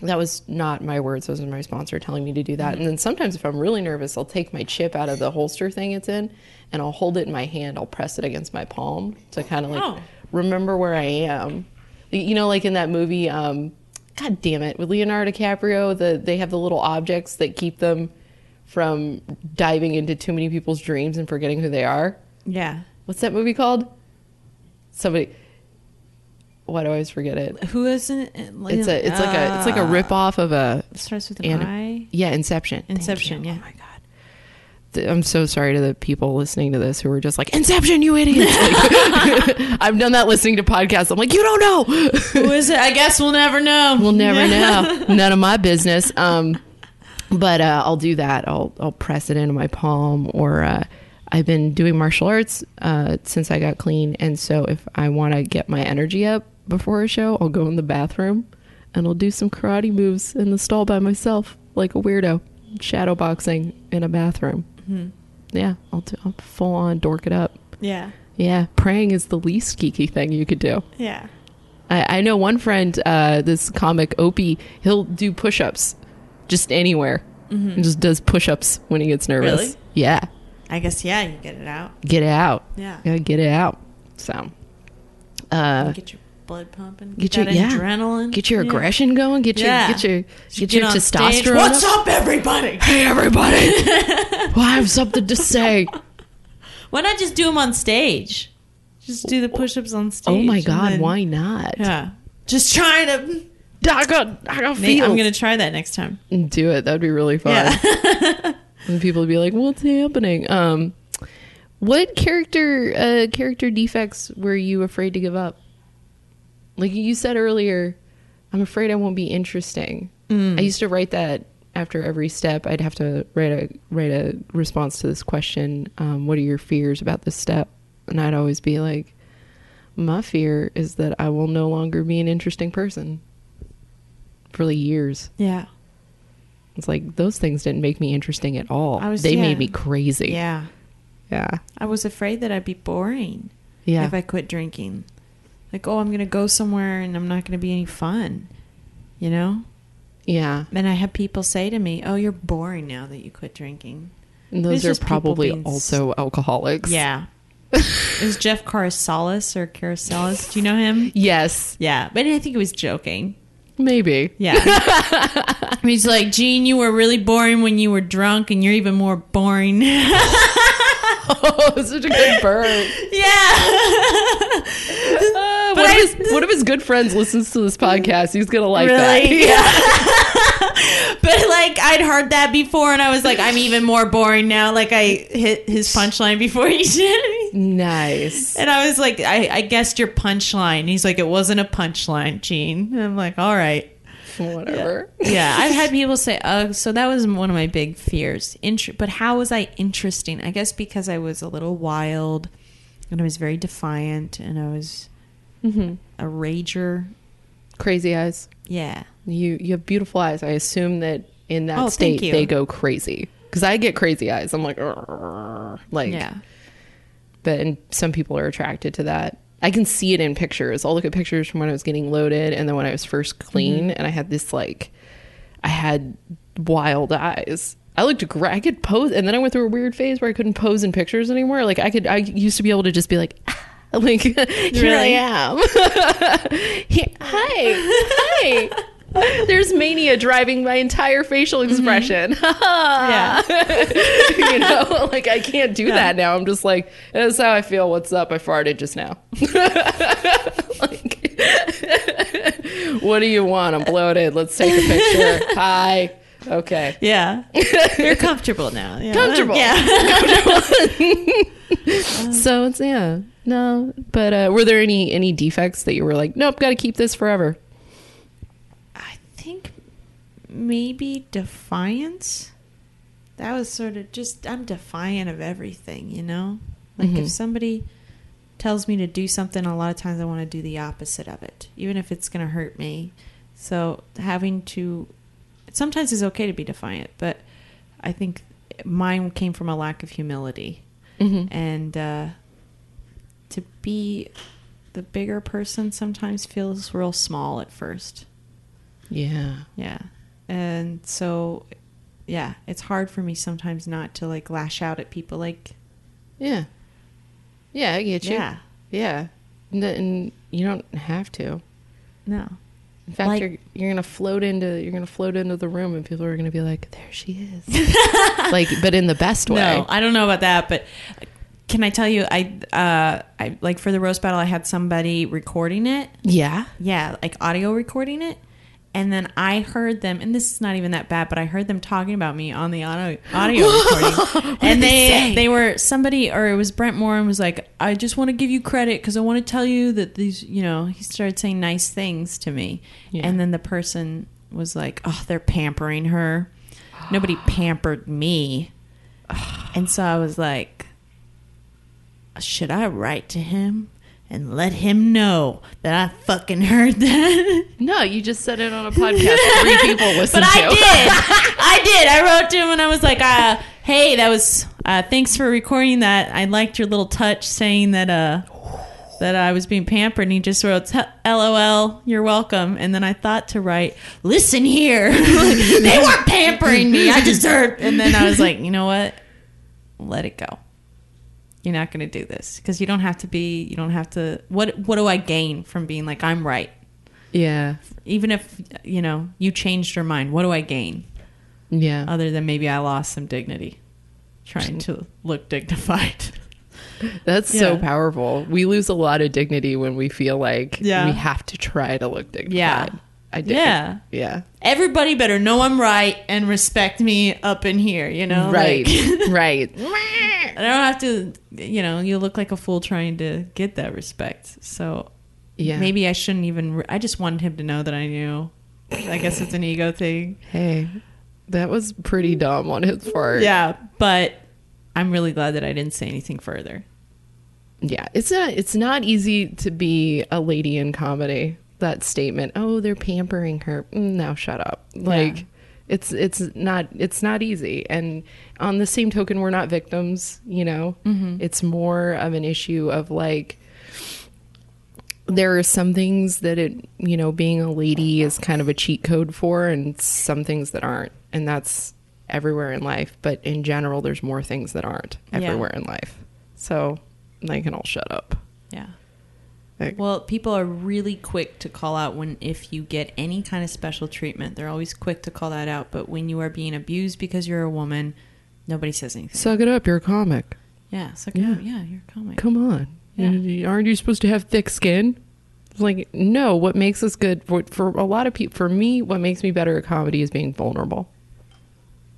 that was not my words. Those was my sponsor telling me to do that. And then sometimes if I'm really nervous, I'll take my chip out of the holster thing it's in, and I'll hold it in my hand. I'll press it against my palm to kind of like Oh. remember where I am. You know, like in that movie, um, God damn it, with Leonardo DiCaprio, the they have the little objects that keep them from diving into too many people's dreams and forgetting who they are. Yeah. What's that movie called? Somebody. Why do I always forget it? Who isn't? It's a it's like a it's like a Uh, rip off of a Starts with an An- I. yeah Inception. Inception, yeah. Oh my god. Th- I'm so sorry to the people listening to this who are just like Inception, you idiots. Like, I've done that listening to podcasts. I'm like, you don't know. Who is it? I guess we'll never know. we'll never know. None of my business. Um, but uh, I'll do that. I'll I'll press it into my palm, or uh, I've been doing martial arts uh, since I got clean, and so if I want to get my energy up before a show, I'll go in the bathroom and I'll do some karate moves in the stall by myself, like a weirdo, shadow boxing in a bathroom. Yeah, I'll, do, I'll full on dork it up. Yeah. Yeah, praying is the least geeky thing you could do. Yeah. I, I know one friend, uh, this comic Opie, he'll do push ups just anywhere. He just does push ups when he gets nervous. Really? Yeah. I guess yeah. You get it out. Get it out. Yeah. Gotta get it out. So, uh, get your blood pumping. get that your yeah, adrenaline. get your Yeah. aggression going. Get your Yeah. get your Just get your stage. testosterone. What's up. up, everybody? Hey everybody! well, I have something to say. Why not just do them on stage? Just do the push-ups on stage. Oh my god, then- why not? Yeah. Just trying to. I got I got Nate. I'm gonna try that next time. do it. That'd be really fun. Yeah. and people would be like, "What's happening?" Um, what character uh, character defects were you afraid to give up? Like you said earlier, I'm afraid I won't be interesting. I used to write that after every step. I'd have to write a write a response to this question. Um, what are your fears about this step? And I'd always be like, my fear is that I will no longer be an interesting person for like years. yeah. It's like those things didn't make me interesting at all. I was- they yeah. made me crazy. Yeah. Yeah. I was afraid that I'd be boring Yeah. if I quit drinking. Like, oh, I'm gonna go somewhere and I'm not gonna be any fun. You know. yeah. And I have people say to me, "Oh, you're boring now that you quit drinking." And those are probably being also alcoholics. Yeah. Is Jeff Carasalis or Carasalis? Do you know him? Yes. Yeah, but I think he was joking. Maybe. Yeah. He's like, Gene, you were really boring when you were drunk, and you're even more boring. yeah. oh, such a good burn. Uh, But one, I- of his, one of his good friends listens to this podcast. He's gonna like Really? that. but like, I'd heard that before, and I was like, I'm even more boring now. Like, I hit his punchline before he did. nice. And I was like, I, I guessed your punchline. He's like, it wasn't a punchline, Gene. And I'm like, all right. Whatever. yeah, I've had people say, "Oh, so that was one of my big fears." Inter- but how was I interesting? I guess because I was a little wild, and I was very defiant, and I was hmm a rager. Crazy eyes. Yeah, You you have beautiful eyes. I assume that in that Oh, state they go crazy because I get crazy eyes. I'm like, "Arr," like yeah, but and some people are attracted to that. I can see it in pictures. I'll look at pictures from when I was getting loaded and then when I was first mm-hmm. clean and I had this like I had wild eyes. I looked great. I could pose and then I went through a weird phase where I couldn't pose in pictures anymore. Like I could I used to be able to just be like like here I Really? am. Here- hi. Hi. There's mania driving my entire facial expression. Yeah. you know, like I can't do that now. I'm just like, that's how I feel. What's up? I farted just now. like, what do you want? I'm bloated. Let's take a picture. Hi. Okay. Yeah. You're comfortable now. Yeah. Comfortable. Yeah. So it's yeah. No, but uh, were there any any defects that you were like, nope, got to keep this forever? Maybe defiance. That was sort of just I'm defiant of everything, you know? Like Mhm. if somebody tells me to do something, a lot of times I want to do the opposite of it, even if it's going to hurt me. So having to sometimes it's okay to be defiant, but I think mine came from a lack of humility Mm-hmm. and uh, to be the bigger person sometimes feels real small at first. Yeah. Yeah. And so, yeah, it's hard for me sometimes not to like lash out at people. Like, Yeah. Yeah, I get you. yeah, Yeah. And, and you don't have to. no. In fact, Like- you're you're gonna float into you're gonna float into the room, and people are gonna be like, "There she is," like, but in the best way. No, I don't know about that, but can I tell you, I, uh, I like for the roast battle, I had somebody recording it. Yeah. Yeah, like audio recording it. And then I heard them, and this is not even that bad, but I heard them talking about me on the audio, audio recording. and they they they were somebody, or it was Brent Moore, and was like, "I just want to give you credit because I want to tell you that these, you know." He started saying nice things to me, Yeah. and then the person was like, "Oh, they're pampering her. Nobody pampered me." and so I was like, "Should I write to him?" And let him know that I fucking heard that. No, you just said it on a podcast. Three people listened But to. I did. I did. I wrote to him and I was like, uh, "Hey, that was uh, thanks for recording that. I liked your little touch saying that uh, that I was being pampered." And he just wrote, "LOL, you're welcome." And then I thought to write, "Listen here, they weren't pampering me. I deserved." And then I was like, "You know what? Let it go." You're not going to do this because you don't have to be. You don't have to. What What do I gain from being like I'm right? Yeah. even if you know you changed your mind what do i gain Yeah. other than maybe i lost some dignity trying to look dignified That's so powerful. We lose a lot of dignity when we feel like Yeah. we have to try to look dignified. Yeah. I did. Yeah. Yeah. everybody better know i'm right and respect me up in here you know Right. Like, right. i don't have to you know you look like a fool trying to get that respect so Yeah. maybe i shouldn't even re- i just wanted him to know that i knew i guess it's an ego thing Hey, that was pretty dumb on his part. yeah but i'm really glad that i didn't say anything further Yeah. It's not it's not easy to be a lady in comedy. That statement, oh, they're pampering her. Mm, Now shut up. Like it's it's not it's not easy. And on the same token, we're not victims, you know? It's more of an issue of like there are some things that it you know being a lady is kind of a cheat code for and some things that aren't and that's everywhere in life but in general there's more things that aren't Yeah. everywhere in life so they can all shut up yeah Like, Well, people are really quick to call out when if you get any kind of special treatment. They're always quick to call that out. But when you are being abused because you're a woman, nobody says anything. suck it up you're a comic yeah, suck Yeah. yeah, yeah, you're a comic. come on Yeah. Aren't you supposed to have thick skin like no what makes us good for, for a lot of people for me what makes me better at comedy is being vulnerable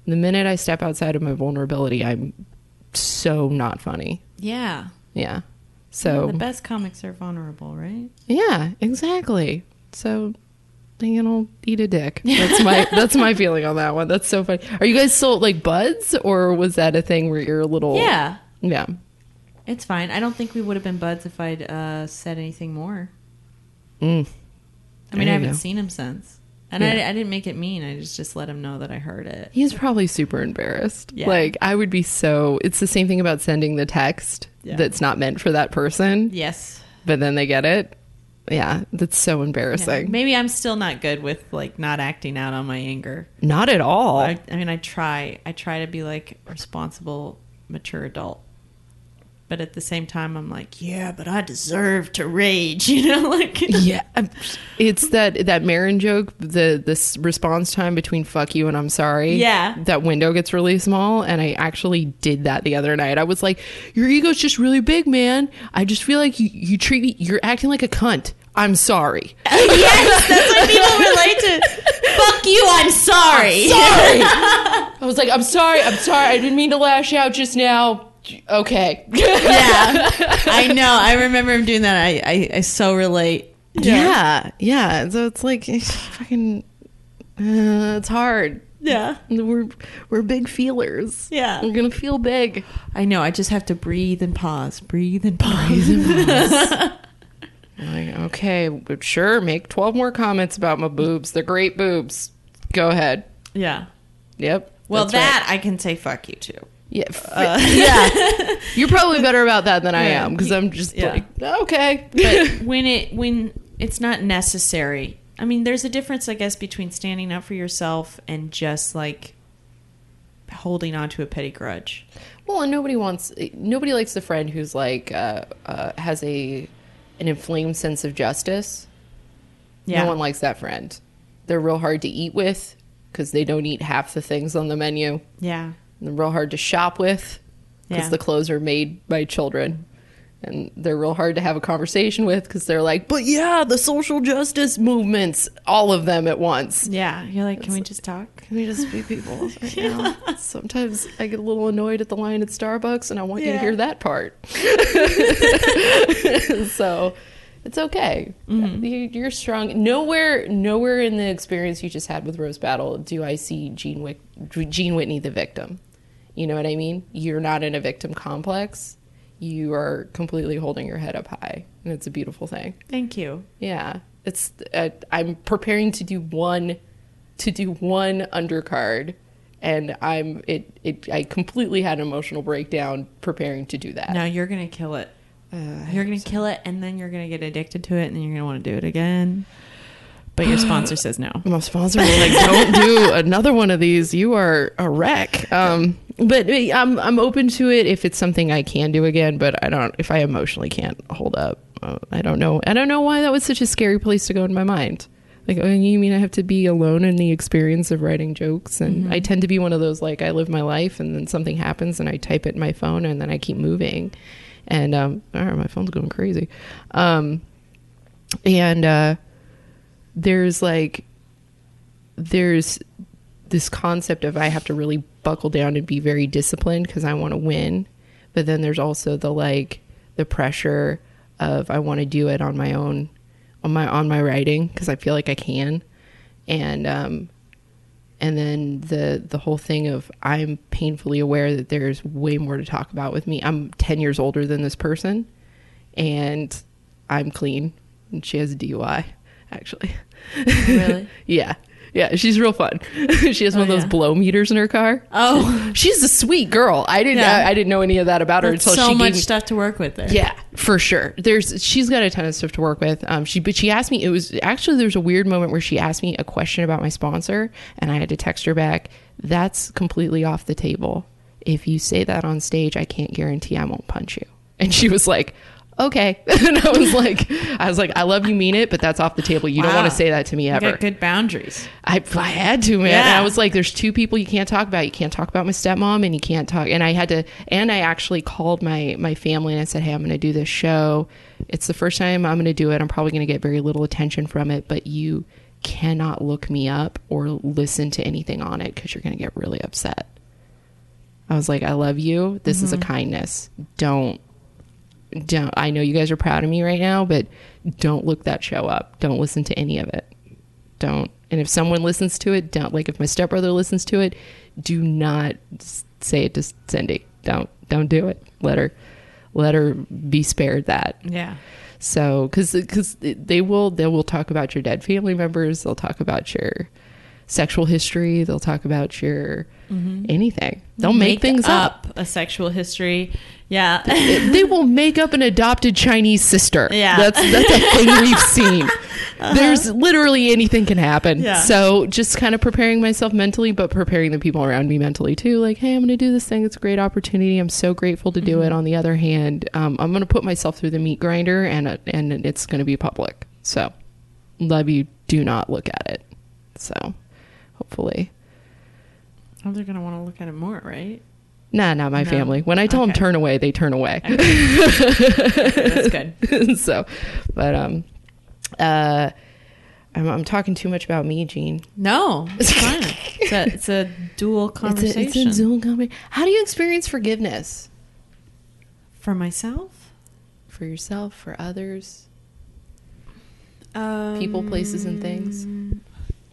the minute i step outside of my vulnerability i'm so not funny Yeah. Yeah. So the best comics are vulnerable, right? yeah, exactly. So you know, eat a dick. That's my that's my feeling on that one. That's so funny. Are you guys still like buds, or was that a thing where you're a little? Yeah. yeah. It's fine. I don't think we would have been buds if I'd uh, said anything more. Mm. I mean, There I haven't go. seen him since. And Yeah. I, I didn't make it mean. I just, just let him know that I heard it. He's probably super embarrassed. Yeah. Like I would be so. It's the same thing about sending the text Yeah. that's not meant for that person, Yes. but then they get it. Yeah, that's so Yeah. embarrassing. Maybe I'm still not good with like not acting out on my anger. Not at all. I, I mean, I try. I try to be like responsible, mature adult. But at the same time, I'm like, yeah, but I deserve to rage. You know, like yeah, it's that that Maron joke. The this response time between "fuck you" and "I'm sorry." Yeah. that window gets really small, and I actually did that the other night. I was like, "Your ego's just really big, man. I just feel like you you treat me. You're acting like a cunt. I'm sorry. yes, that's what people relate to. Fuck you, I'm sorry. sorry. I was like, I'm sorry. I'm sorry. I didn't mean to lash out just now. Okay. yeah, I know. I remember him doing that. I, I, I so relate. yeah, yeah. So it's like fucking. Uh, it's hard. yeah, We're we're big feelers. Yeah. we're gonna feel big. I know. I just have to breathe and pause, breathe and pause. and pause. Like, okay, but sure. Make twelve more comments about my boobs. They're great boobs. Go ahead. yeah. Yep. Well, that right. I can say fuck you to. Yeah. f- yeah. You're probably better about that than I Yeah. am because I'm just Yeah. like okay. But when it when it's not necessary, I mean, there's a difference, I guess, between standing up for yourself and just like holding on to a petty grudge. Well, and nobody wants nobody likes the friend who's like uh, uh, has a an inflamed sense of justice. Yeah. No one likes that friend. They're real hard to eat with because they don't eat half the things on the menu. Yeah. They're real hard to shop with because Yeah. the clothes are made by children. And they're real hard to have a conversation with because they're like, but yeah, the social justice movements, all of them at once. Yeah. You're like, can we just talk? Can we just be people right now? Sometimes I get a little annoyed at the line at Starbucks, and I want you to hear that part. so it's okay. Mm-hmm. You, you're strong. Nowhere, nowhere in the experience you just had with Roast Battle do I see Gene, Wick, Gene Whitney the victim. You know what I mean? You're not in a victim complex. You are completely holding your head up high, and it's a beautiful thing. Thank you. Yeah, it's. Uh, I'm preparing to do one, to do one undercard, and I'm it. It. I completely had an emotional breakdown preparing to do that. No, you're gonna kill it. Uh, You're gonna kill it, and then you're gonna get addicted to it, and then you're gonna want to do it again. But your sponsor says no. my sponsor was like, "Don't do another one of these. You are a wreck." Um, but uh, I'm I'm open to it if it's something I can do again. But I don't. If I emotionally can't hold up, uh, I don't know. I don't know why that was such a scary place to go in my mind. Like, oh, you mean I have to be alone in the experience of writing jokes? And I tend to be one of those like I live my life, and then something happens, and I type it in my phone, and then I keep moving. And um, right, my phone's going crazy. Um, and uh, there's like there's this concept of I have to really buckle down and be very disciplined because I want to win. But then there's also the like the pressure of I want to do it on my own on my on my writing because I feel like I can. And um and then the the whole thing of I'm painfully aware that there's way more to talk about with me. I'm 10 years older than this person and I'm clean and she has a DUI actually. Really? yeah. Yeah, she's real fun. she has one of Oh, those yeah. blow meters in her car. Oh, She's a sweet girl. I didn't Yeah. I, I didn't know any of that about her That's until so she much me, stuff to work with there. yeah, for sure. There's she's got a ton of stuff to work with. Um, she but she asked me. It was actually there's a weird moment where she asked me a question about my sponsor, and I had to text her back. That's completely off the table. If you say that on stage, I can't guarantee I won't punch you. And she was like, "Okay," and I was like, "I was like, I love you, mean it, but that's off the table. You don't want to say that to me You ever." got good boundaries. I, I had to, man. And Yeah. I was like, there's two people you can't talk about. You can't talk about my stepmom and you can't talk. And I had to, and I actually called my, my family and I said, Hey, I'm going to do this show. It's the first time I'm going to do it. I'm probably going to get very little attention from it, but you cannot look me up or listen to anything on it because you're going to get really upset. I was like, I love you. This is a mm-hmm. kindness. Don't, don't, I know you guys are proud of me right now, but don't look that show up. Don't listen to any of it. Don't and if someone listens to it don't like if my stepbrother listens to it do not say it to cindy. Don't don't do it. Let her let her be spared that. Yeah. so because because they will they will talk about your dead family members. They'll talk about your sexual history they'll talk about your anything they'll make, things up, a sexual history. Yeah. they will make up an adopted chinese sister Yeah. that's that's a thing we've seen there's literally anything can happen. Yeah. So just kind of preparing myself mentally, but preparing the people around me mentally too. Like, hey, I'm going to do this thing. It's a great opportunity. I'm so grateful to do it. On the other hand, um, I'm going to put myself through the meat grinder, and uh, and it's going to be public. So love you. Do not look at it. So hopefully. Oh, they're gonna want to look at it more, right? Nah, not my No. family. When I tell them turn away, they turn away. That's good. so, but um, uh, I'm, I'm talking too much about me, Gene. No, it's fine. It's a, it's a dual It's a, conversation it's a Zoom conversation. How do you experience forgiveness for myself. for yourself, for others, Um, people, places, and things?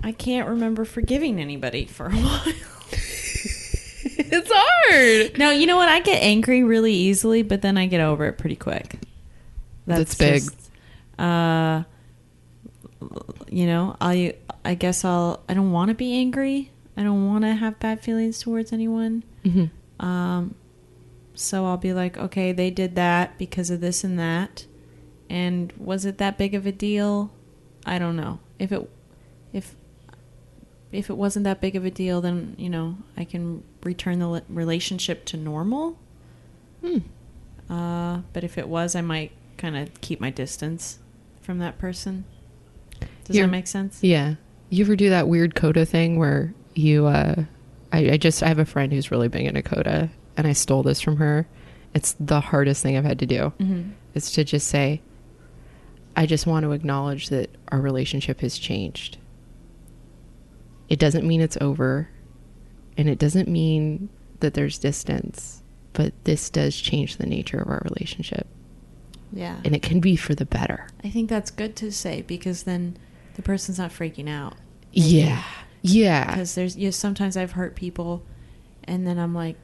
I can't remember forgiving anybody for a while. it's hard. no, you know what? I get angry really easily, but then I get over it pretty quick. That's big. just, uh, you know, I I guess I'll. I don't want to be angry. I don't want to have bad feelings towards anyone. hmm Um, so I'll be like, okay, they did that because of this and that, and was it that big of a deal? I don't know. If it, if it wasn't that big of a deal, then you know I can return the relationship to normal. Hmm. Uh, but if it was, I might kind of keep my distance from that person. Does You're- that make sense? Yeah. You ever do that weird CoDA thing where you, uh, I, I just, I have a friend who's really big into CoDA and I stole this from her. It's the hardest thing I've had to do. Mm-hmm. is to just say, I just want to acknowledge that our relationship has changed. It doesn't mean it's over, and it doesn't mean that there's distance, but this does change the nature of our relationship, Yeah. and it can be for the better. I think that's good to say because then the person's not freaking out. Yeah. Yeah. Because there's you know, sometimes I've hurt people, and then I'm like,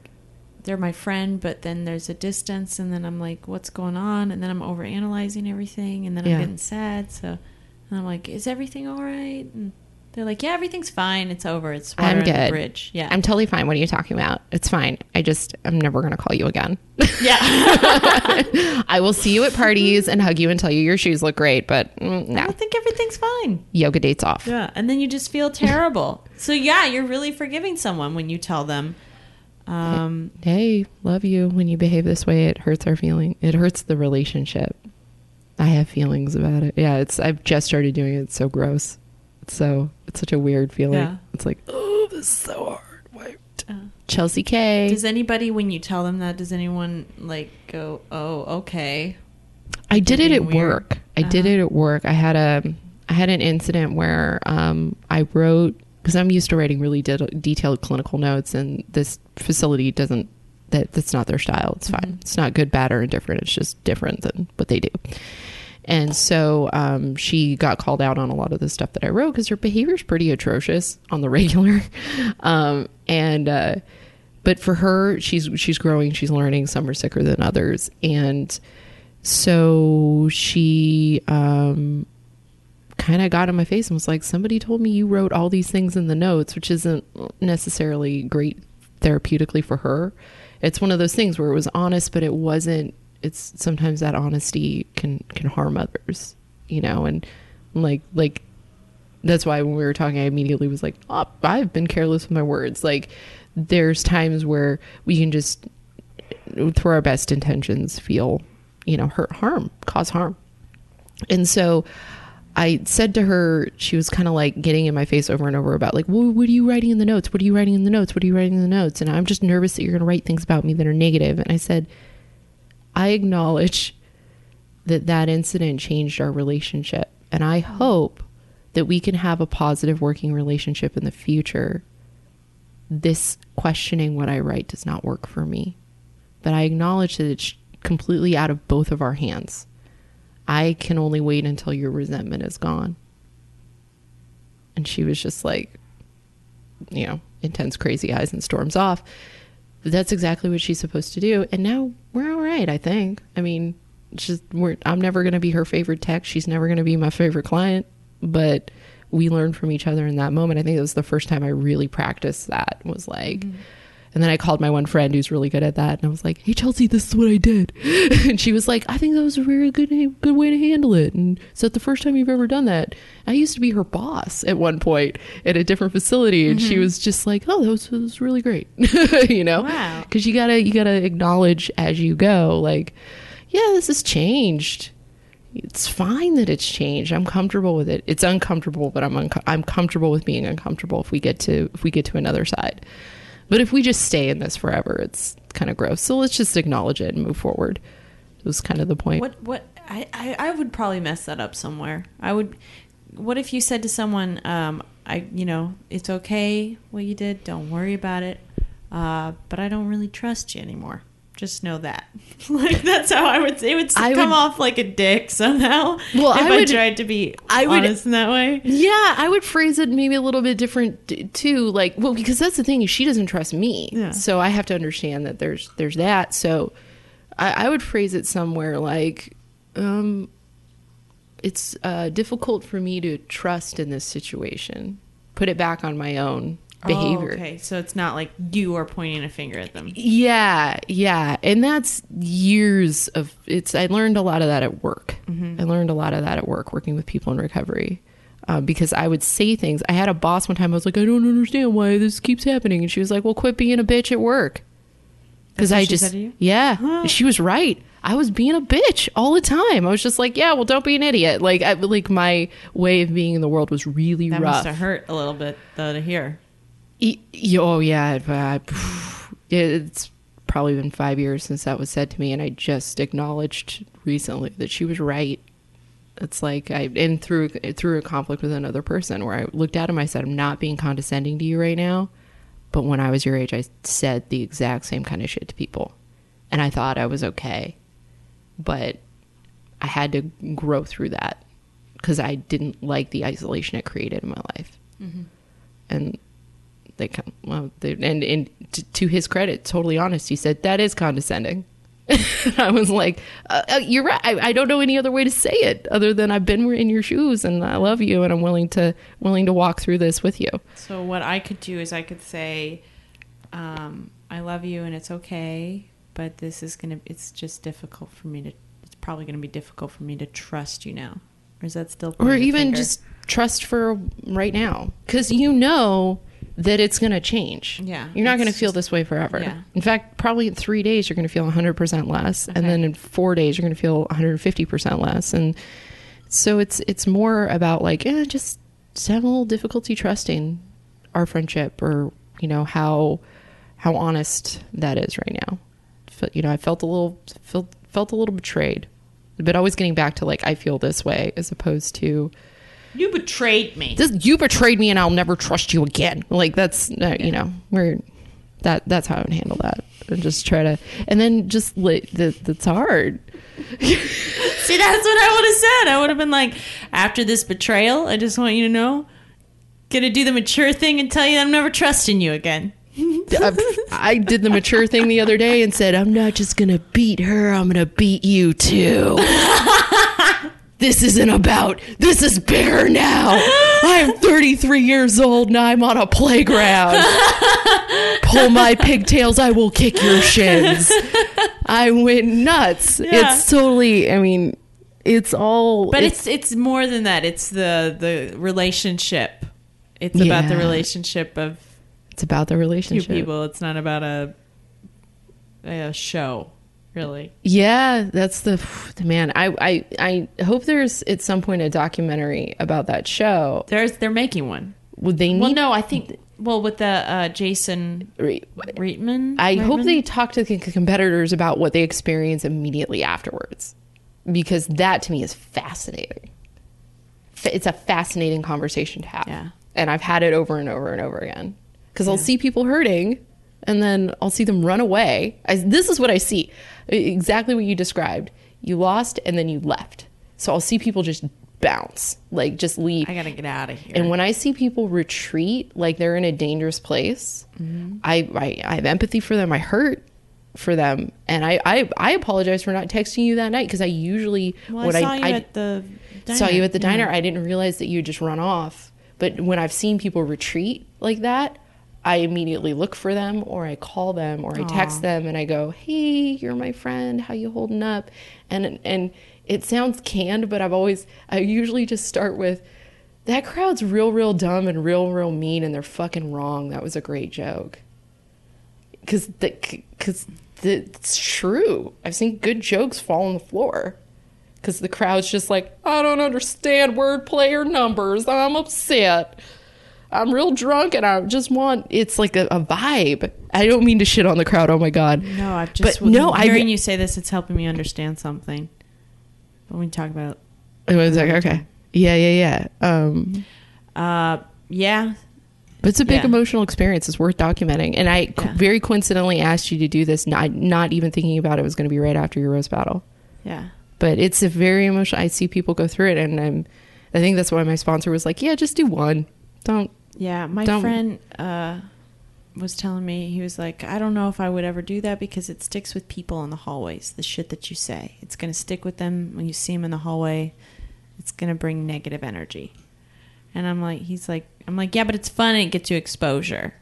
they're my friend, but then there's a distance, and then I'm like, what's going on? And then I'm over analyzing everything, and then Yeah. I'm getting sad. So, and I'm like, is everything all right? And they're like, yeah, everything's fine. It's over. It's water I'm under the good. bridge. Yeah. I'm totally fine. What are you talking about? It's fine. I just, I'm never going to call you again. yeah. I will see you at parties and hug you and tell you your shoes look great, but mm, I no. don't think everything's fine. Yoga dates off. Yeah, and then you just feel terrible. so yeah, you're really forgiving someone when you tell them. Um, hey, love you. When you behave this way, it hurts our feeling. It hurts the relationship. I have feelings about it. Yeah, it's. I've just started doing it. It's so gross. It's so. It's such a weird feeling. Yeah. It's like, oh, this is so hard. Why? uh, Chelsea K. does anybody, when you tell them that, does anyone like go, "Oh, okay"? I did it at weird. work. I did Uh-huh. it at work. I had a. I had an incident where um, I wrote because I'm used to writing really de- detailed clinical notes, and this facility doesn't. That that's not their style. It's fine. It's not good, bad, or indifferent. It's just different than what they do. And so um, she got called out on a lot of the stuff that I wrote because her behavior is pretty atrocious on the regular. um, and uh, but for her, she's she's growing, she's learning. Some are sicker than others, and so she um, kind of got in my face and was like, "Somebody told me you wrote all these things in the notes, which isn't necessarily great therapeutically for her." It's one of those things where it was honest, but it wasn't. It's sometimes that honesty can can harm others, you know, and like like that's why when we were talking, I immediately was like, oh, I've been careless with my words. Like, there's times where we can just, through our best intentions, feel, you know, hurt, harm, cause harm. And so I said to her, she was kind of like getting in my face over and over about, like, well, what are you writing in the notes? What are you writing in the notes? What are you writing in the notes? And I'm just nervous that you're going to write things about me that are negative. And I said, I acknowledge that that incident changed our relationship. And I hope that we can have a positive working relationship in the future. This questioning what I write does not work for me. But I acknowledge that it's completely out of both of our hands. I can only wait until your resentment is gone. And she was just like, you know, intense, crazy eyes and storms off. That's exactly what she's supposed to do. And now we're all right, I think. I mean, just we're I'm never going to be her favorite tech. She's never going to be my favorite client, but we learned from each other in that moment. I think it was the first time I really practiced that. Was like mm-hmm. And then I called my one friend who's really good at that, and I was like, "Hey, Chelsea, this is what I did," and she was like, "I think that was a really good good way to handle it." And so, the first time you've ever done that, I used to be her boss at one point at a different facility, and she mm-hmm. was just like, "Oh, that was, that was really great," you know, Wow. because you gotta you gotta acknowledge as you go, like, yeah, this has changed. It's fine that it's changed. I'm comfortable with it. It's uncomfortable, but I'm unco- I'm comfortable with being uncomfortable if we get to if we get to another side. But if we just stay in this forever, it's kind of gross. So let's just acknowledge it and move forward. It was kind of the point. What what I, I, I would probably mess that up somewhere. I would what if you said to someone, um, I you know, it's okay what you did, don't worry about it. Uh, but I don't really trust you anymore. Just know that. like that's how I would say it would I come would- off like a dick somehow. Well, if I I, tried to be I would- honest in that way. Yeah, I would phrase it maybe a little bit different too. Like, well, because that's the thing is she doesn't trust me, Yeah. so I have to understand that there's there's that. So I, I would phrase it somewhere like, um, it's uh, difficult for me to trust in this situation. Put it back on my own behavior. Oh, okay, so it's not like you are pointing a finger at them. Yeah, yeah, and that's years of it's. I learned a lot of that at work. I learned a lot of that at work, working with people in recovery, uh, because I would say things. I had a boss one time. I was like, I don't understand why this keeps happening, and she was like, Well, quit being a bitch at work. Because I just, said to you? yeah, Huh. she was right. I was being a bitch all the time. I was just like, yeah, well, don't be an idiot. Like, I, like my way of being in the world was really That rough. must have hurt a little bit though to hear. E- Oh yeah, it's probably been five years since that was said to me, and I just acknowledged recently that she was right. It's like I and through through a conflict with another person where I looked at him, I said, "I'm not being condescending to you right now," but when I was your age, I said the exact same kind of shit to people, and I thought I was okay, but I had to grow through that because I didn't like the isolation it created in my life, mm-hmm. and they come well they, and and t- to his credit totally honest he said that is condescending i was like uh, uh, you're right I, I don't know any other way to say it other than i've been in your shoes and i love you and i'm willing to willing to walk through this with you So what I could do is I could say, um, "I love you and it's okay, but this is gonna. It's just difficult for me to. It's probably gonna be difficult for me to trust you now." Or is that still? or even just trust for right now because you know that it's going to change. Yeah, you're not going to feel this way forever. Yeah. in fact probably in three days you're going to feel 100% less and then in four days you're going to feel 150% less. And so it's it's more about like eh, just having a little difficulty trusting our friendship or you know how how honest that is right now. You know i felt a little felt felt a little betrayed but always getting back to like i feel this way as opposed to you betrayed me. this you betrayed me and I'll never trust you again. Like that's uh, you know we're that that's how I would handle that and just try to and then just li- that that's hard. See, that's what I would have said. I would have been like, after this betrayal, I just want you to know, gonna do the mature thing and tell you I'm never trusting you again. I, I did the mature thing the other day and said I'm not just gonna beat her. I'm gonna beat you too. this isn't about. This is bigger now. I'm 33 years old and I'm on a playground. Pull my pigtails. I will kick your shins. I went nuts. Yeah. It's totally. I mean, it's all. But it's it's more than that. It's the the relationship. It's about the relationship of it's about the two relationship. people. It's not about a a show, really. Yeah, that's the man. I, I I hope there's at some point a documentary about that show. There's they're making one. Would they need? Well, no, I think well with the uh, Jason re- Reitman. I hope they talk to the competitors about what they experience immediately afterwards, because that to me is fascinating. It's a fascinating conversation to have, Yeah. and I've had it over and over and over again. Because I'll see people hurting, and then I'll see them run away. I, this is what I see, exactly what you described. You lost, and then you left. So I'll see people just bounce, like just leave. I gotta get out of here. And when I see people retreat, like they're in a dangerous place, Mm-hmm. I, I I have empathy for them. I hurt for them, and I I, I apologize for not texting you that night because I usually well, what I saw you at the diner. saw you at the Yeah. diner. I didn't realize that you had just run off. But when I've seen people retreat like that, I immediately look for them or I call them or I text them and I go, "Hey, you're my friend. How you holding up?" And and it sounds canned, but I've always I usually just start with that crowd's real real dumb and real real mean and they're fucking wrong. That was a great joke. Cuz cuz it's true. I've seen good jokes fall on the floor because the crowd's just like, I don't understand wordplay or numbers. I'm upset. I'm real drunk and I just want it's like a, a, vibe. I don't mean to shit on the crowd. Oh my god. No, I've just but no. Hearing I, you say this, it's helping me understand something. When we talk about it was like okay, yeah, yeah, yeah. Um, uh, yeah. But it's a big yeah. emotional experience. It's worth documenting. And I yeah. very coincidentally asked you to do this, not not even thinking about it was going to be right after your roast battle. Yeah. But it's a very emotional. I see people go through it, and I'm. I think that's why my sponsor was like, "Yeah, just do one. Don't yeah, my Don't- friend uh, was telling me he was like, I don't know if I would ever do that because it sticks with people in the hallways. The shit that you say, it's gonna stick with them when you see them in the hallway. It's gonna bring negative energy. And I'm like, he's like, I'm like, yeah, but it's fun and it gets you exposure.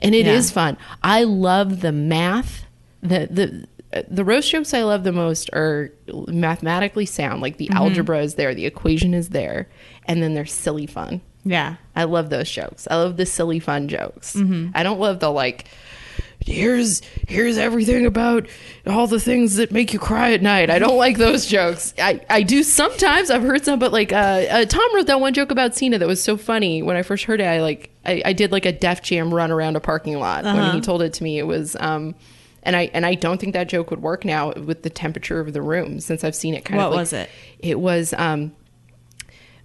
and it is Yeah. fun. I love the math. The the the roast jokes I love the most are mathematically sound. Like the algebra is there, the equation is there, and then they're silly fun. Yeah, I love those jokes. I love the silly fun jokes. I don't love the like here's here's everything about all the things that make you cry at night. I don't like those jokes. I, I do sometimes. I've heard some, but like uh, uh, Tom wrote that one joke about Cena that was so funny. When I first heard it, I like I, I did like a Def Jam run around a parking lot when he told it to me. It was um, and I and I don't think that joke would work now with the temperature of the room since I've seen it. Kind What of like- was it? It was um,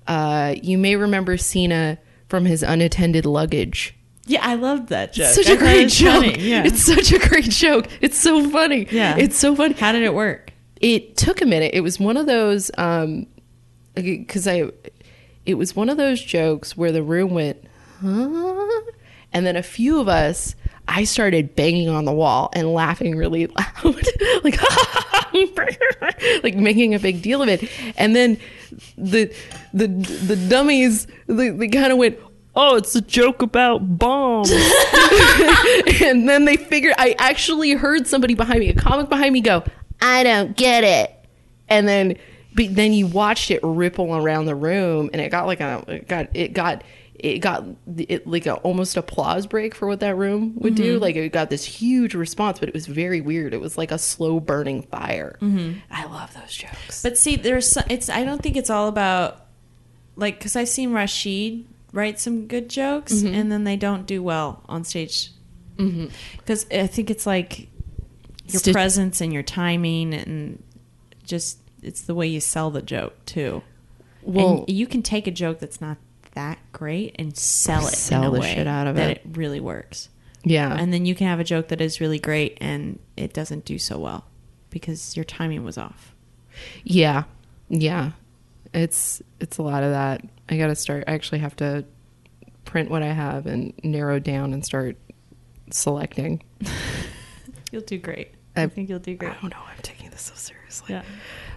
uh, you may remember Cena from his unattended luggage. yeah, I loved that joke. Such I a great joke. funny, Yeah, It's such a great joke. It's so funny. Yeah. It's so funny. how did it work? It took a minute. It was one of those um cuz I it was one of those jokes where the room went, "Huh?" And then a few of us I started banging on the wall and laughing really loud. like like making a big deal of it. And then the the the dummies they, they kind of went Oh, it's a joke about bombs. and then they figured I actually heard somebody behind me, a comic behind me go, I don't get it. And then but then you watched it ripple around the room and it got like a it got it got it got it like a almost applause break for what that room would do. Mm-hmm. Like it got this huge response, but it was very weird. It was like a slow burning fire. Mm-hmm. I love those jokes. But see, there's some, it's. I don't think it's all about like because I've seen Rashid write some good jokes Mm-hmm. and then they don't do well on stage. Mm-hmm. Because I think it's like your presence and your timing and just it's the way you sell the joke too. Well- and you can take a joke that's not that great and sell it Sell in a the way shit out of that it. it really works. yeah. And then you can have a joke that is really great and it doesn't do so well because your timing was off. Yeah. Yeah. It's it's a lot of that. I got to start I actually have to print what I have and narrow down and start selecting. You'll do great. I, I- think you'll do great. I don't know, I'm taking this so seriously. Yeah.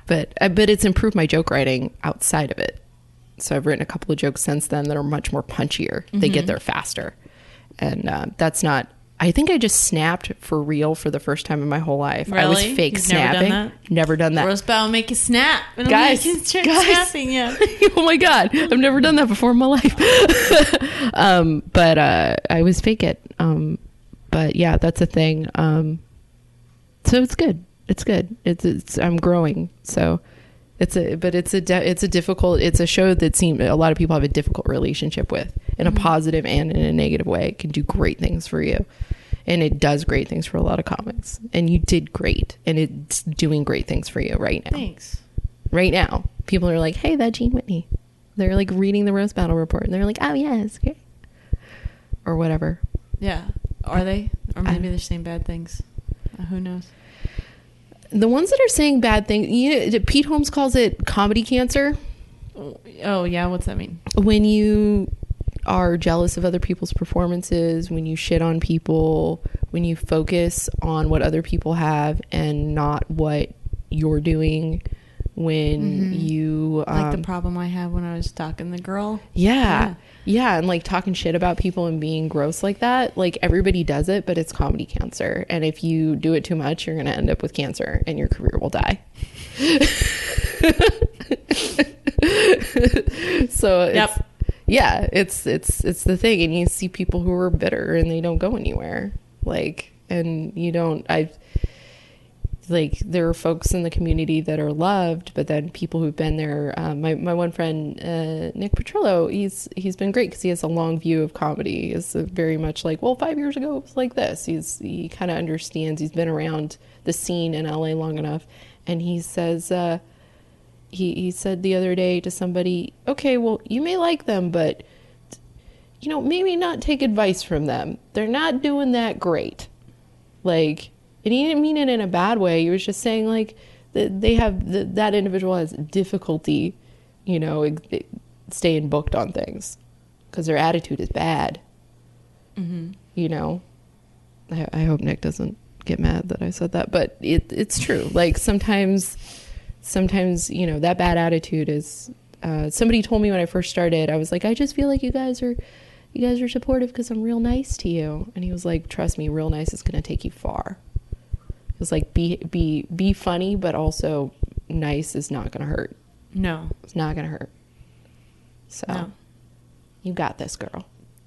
But uh, but it's improved my joke writing outside of it. So I've written a couple of jokes since then that are much more punchier. They Mm-hmm. get there faster. And uh, that's not I think I just snapped for real for the first time in my whole life. I was Really? fake You've never done snapping. that? Never done that. Roast battle make you snap. And I'm guys, like, guys. snapping, yeah. oh my god, I've never done that before in my life. um, but uh, I was fake it. Um, but yeah, that's a thing. Um, so it's good. It's good. It's, it's I'm growing. So it's a but it's a de- it's a difficult. It's a show that seem a lot of people have a difficult relationship with in a positive and in a negative way. It can do great things for you. And it does great things for a lot of comics. And you did great. And it's doing great things for you right now Thanks. right now. People are like, "Hey, that Gene Whitney." They're like reading the roast battle report, and they're like, "Oh yeah, it's great," or whatever. Yeah. Are they? Or maybe I- they're saying bad things. Uh, who knows? The ones that are saying bad things, you know, Pete Holmes calls it comedy cancer. Oh, yeah. What's that mean? When you are jealous of other people's performances, when you shit on people, when you focus on what other people have and not what you're doing, when you um, like the problem I had when I was stalking the girl. yeah, Yeah. Yeah, and like talking shit about people and being gross like that. Like everybody does it, but it's comedy cancer. And if you do it too much, you're gonna end up with cancer, and your career will die. so it's, Yep. yeah, it's it's it's the thing, and you see people who are bitter and they don't go anywhere. Like, and you don't. I like there are folks in the community that are loved, but then people who've been there. Um, my my one friend uh, Nick Petrillo, he's he's been great because he has a long view of comedy. Is very much like, well, five years ago it was like this. He's he kind of understands. He's been around the scene in LA long enough, and he says. Uh, he, he said the other day to somebody, okay, well, you may like them, but you know, maybe not take advice from them. They're not doing that great. Like, and he didn't mean it in a bad way. He was just saying like that they have that that individual has difficulty, you know, staying booked on things because their attitude is bad. You know, I, I hope Nick doesn't get mad that I said that, but it it's true. Like sometimes, sometimes you know that bad attitude is. Uh, somebody told me when I first started, I was like, I just feel like you guys are, you guys are supportive because I'm real nice to you. And he was like, Trust me, real nice is going to take you far. Was like, be be be funny, but also nice is not going to hurt. No. It's not going to hurt. So, No. you got this, girl.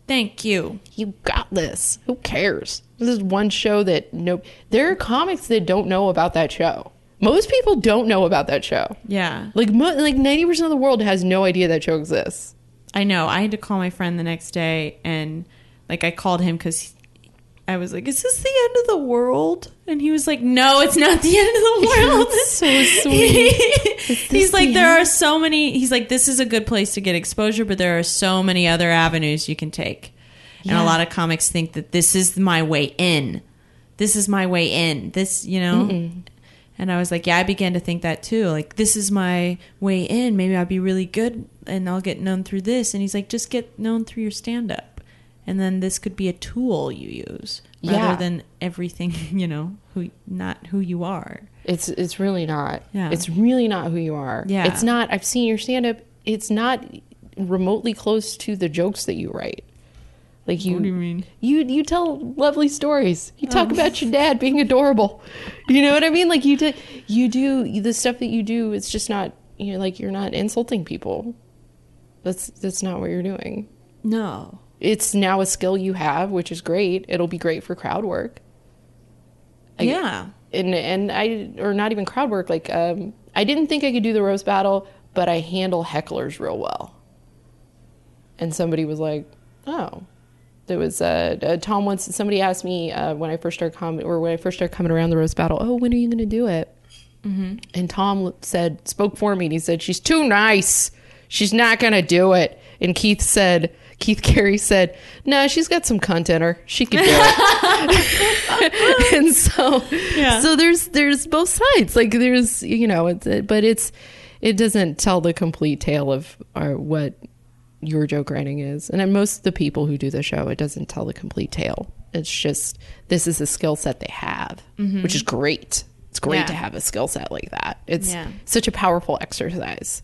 Thank you. You got this. Who cares? This is one show that no. There are comics that don't know about that show. Most people don't know about that show. Yeah. Like mo- like ninety percent of the world has no idea that show exists. I know. I had to call my friend the next day and like I called him cuz I was like, "Is this the end of the world?" And he was like, "No, it's not the end of the world." so sweet. he's like, the "There end? are so many." He's like, "This is a good place to get exposure, but there are so many other avenues you can take." And a lot of comics think that this is my way in. This is my way in. This, you know. And I was like, yeah, I began to think that too. Like, this is my way in. Maybe I'll be really good and I'll get known through this. And he's like, just get known through your stand up. And then this could be a tool you use rather Yeah. than everything, you know, who not who you are. It's it's really not. Yeah. It's really not who you are. Yeah. It's not. I've seen your stand up. It's not remotely close to the jokes that you write. Like you, What do you mean? You you tell lovely stories. You talk Oh. about your dad being adorable. You know what I mean? Like you do you do the stuff that you do. It's just not you know like you're not insulting people. That's that's not what you're doing. No. It's now a skill you have, which is great. It'll be great for crowd work. I- yeah. and and I or not even crowd work. Like um, I didn't think I could do the roast battle, but I handle hecklers real well. And somebody was like, "Oh." There was uh, uh, Tom once. Somebody asked me uh, when I first started coming, or when I first started coming around the roast battle. Oh, when are you going to do it? Mm-hmm. And Tom said, spoke for me, and he said, "She's too nice. She's not going to do it." And Keith said, Keith Carey said, "No, she's got some cunt in her. She could do it." and so, Yeah. so there's there's both sides. Like there's you know, it's, but it's it doesn't tell the complete tale of uh, what your joke writing is. And most of the people who do the show, it doesn't tell the complete tale. It's just this is a skill set they have, which is great. It's great Yeah. to have a skill set like that. It's Yeah. such a powerful exercise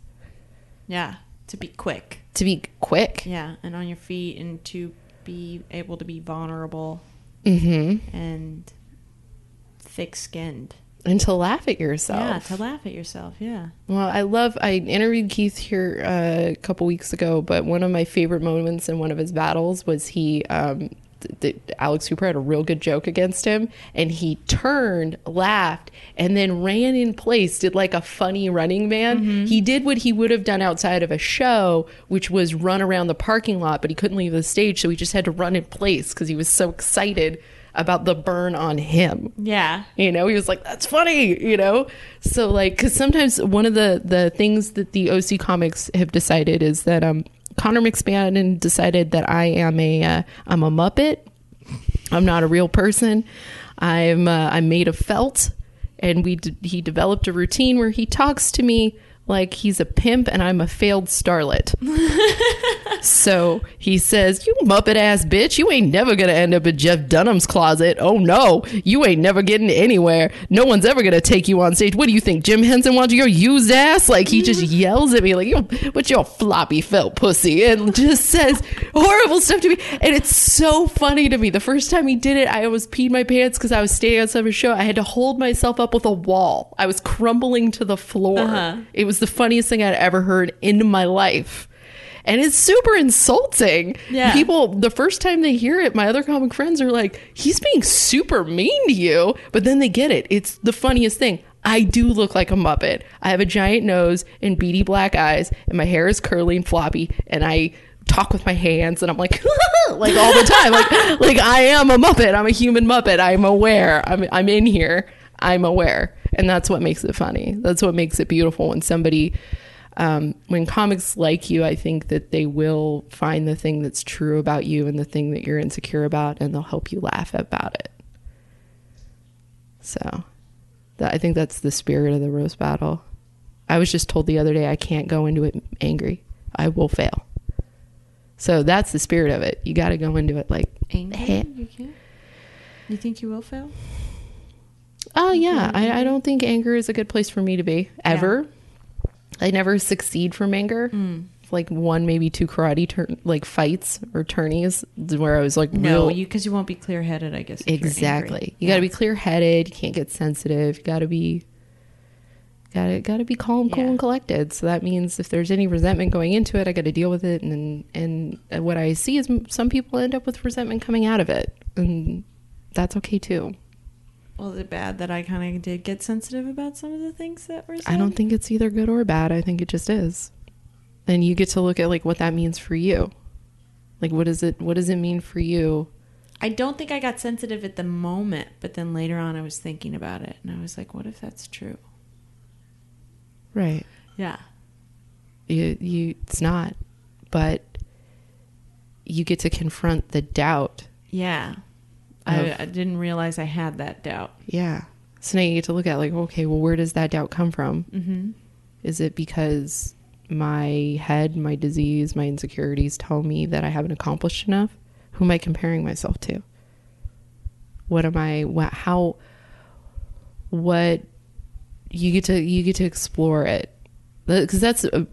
Yeah. To be quick. To be quick. Yeah. And on your feet and to be able to be vulnerable Mm-hmm. and thick skinned. And to laugh at yourself. Yeah. To laugh at yourself. Yeah. Well, I love. I interviewed Keith here uh, a couple weeks ago, but one of my favorite moments in one of his battles was he. Um, Alex Cooper had a real good joke against him, and he turned, laughed, and then ran in place, did like a funny running man. He did what he would have done outside of a show, which was run around the parking lot, but he couldn't leave the stage, so he just had to run in place because he was so excited about the burn on him. Yeah. You know, he was like, "That's funny," you know. So like, because sometimes one of the the things that the OC comics have decided is that um, Connor McSpann decided that I am a uh, I'm a Muppet. I'm not a real person. I'm uh, I'm made of felt, and we d- he developed a routine where he talks to me like he's a pimp and I'm a failed starlet. so he says, You Muppet ass bitch, you ain't never gonna end up in Jeff Dunham's closet. Oh no, you ain't never getting anywhere. No one's ever gonna take you on stage. What do you think, Jim Henson wants your used ass? Like he just yells at me, like, Yo, what's your floppy felt pussy? And just says horrible stuff to me. And it's so funny to me. The first time he did it, I almost peed my pants because I was staying outside of a show. I had to hold myself up with a wall. I was crumbling to the floor. Uh-huh. It was the funniest thing I'd ever heard in my life. And it's super insulting. Yeah. People, the first time they hear it, my other comic friends are like, he's being super mean to you. But then they get it. It's the funniest thing. I do look like a Muppet. I have a giant nose and beady black eyes, and my hair is curly and floppy, and I talk with my hands and I'm like like all the time like like I am a muppet I'm a human muppet I'm aware I'm I'm in here I'm aware and that's what makes it funny that's what makes it beautiful when somebody um, when comics like you I think that they will find the thing that's true about you and the thing that you're insecure about and they'll help you laugh about it so that, I think that's the spirit of the roast battle I was just told the other day I can't go into it angry I will fail so that's the spirit of it. You got to go into it like, Angry? Hey. You can't. You think you will fail? Oh yeah, I, I mm-hmm. don't think anger is a good place for me to be ever. I never succeed from anger. Mm. Like one, maybe two karate turn like fights or tourneys where I was like, No, real- you because you won't be clear headed. I guess. exactly. You got to be clear headed. You can't get sensitive. You got to be. Got to got to be calm, cool, Yeah. and collected. So that means if there's any resentment going into it, I got to deal with it. And and what I see is some people end up with resentment coming out of it, and that's okay too. Is it bad that I kind of did get sensitive about some of the things that were said? I don't think it's either good or bad. I think it just is. And you get to look at like what that means for you. Like what is it what does it mean for you? I don't think I got sensitive at the moment, but then later on, I was thinking about it, and I was like, "What if that's true?" Right. Yeah. You you it's not. But you get to confront the doubt. Yeah. I, I didn't realize I had that doubt. Yeah. So now you get to look at like, okay, well where does that doubt come from? Mm-hmm. Is it because my head, my disease, my insecurities tell me that I haven't accomplished enough? Who am I comparing myself to? What am I? What? How? What? You get to you get to explore it because that's uh,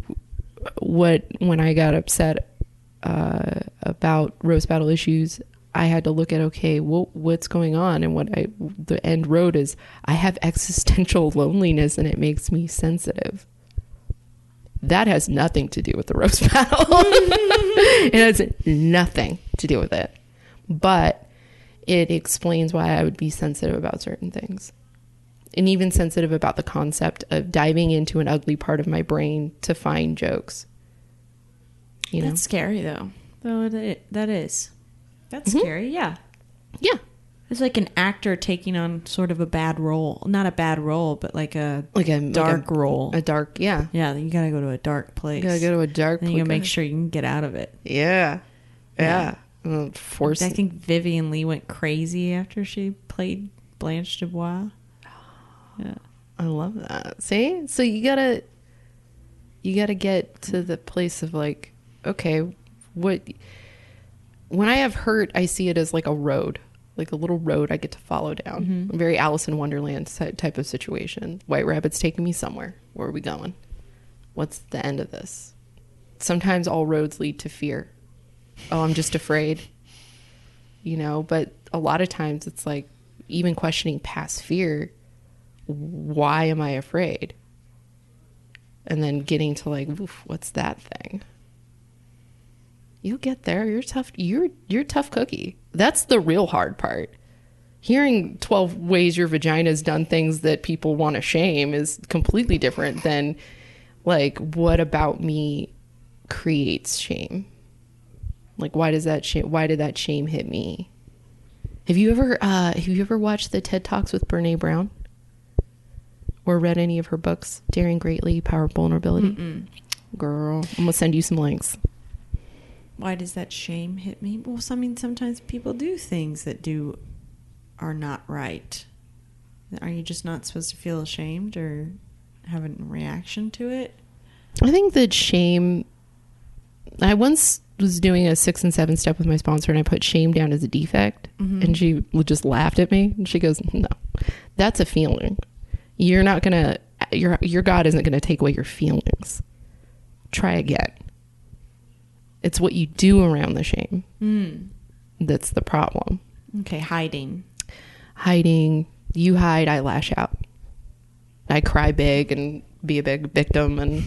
what when I got upset uh, about roast battle issues. I had to look at okay, what what's going on, and what I the end road is. I have existential loneliness, and it makes me sensitive that has nothing to do with the roast battle. it has nothing to do with it. But it explains why I would be sensitive about certain things. And even sensitive about the concept of diving into an ugly part of my brain to find jokes. You know? That's scary, though. Though that is. That's Mhm. scary. Yeah. yeah. It's like an actor taking on sort of a bad role. Not a bad role, but like a Like a dark like role. a, a dark, yeah. yeah, you gotta go to a dark place. You gotta go to a dark and you gotta make sure you can get out of it. Yeah. Yeah. Yeah. Force. I think Vivien Leigh went crazy after she played Blanche Dubois. Yeah. I love that. See? So you gotta you gotta get to the place of like, okay, what when I have hurt, I see it as like a road. Like a little road I get to follow down. Mm-hmm. A very Alice in Wonderland type of situation. White rabbit's taking me somewhere. Where are we going? What's the end of this? Sometimes all roads lead to fear. Oh, I'm just afraid. You know, but a lot of times it's like even questioning past fear why am I afraid? And then getting to like, what's that thing? You'll get there. You're tough. You're you're a tough cookie. That's the real hard part. Hearing twelve ways your vagina's done things that people want to shame is completely different than like what about me creates shame. Like why does that shame? Why did that shame hit me? Have you ever uh, have you ever watched the TED Talks with Brene Brown? Or read any of her books? Daring Greatly, Power of Vulnerability. Girl, I'm gonna send you some links. Why does that shame hit me? Well, I mean, sometimes people do things that do are not right. Are you just not supposed to feel ashamed or have a reaction to it? I think that shame. I once was doing a six and seven step with my sponsor, and I put shame down as a defect, mm-hmm. and she just laughed at me. And she goes, "No, that's a feeling. You're not gonna. Your your God isn't gonna take away your feelings. Try again. It's what you do around the shame that's the problem. Okay, hiding. Hiding. You hide. I lash out. I cry big and be a big victim and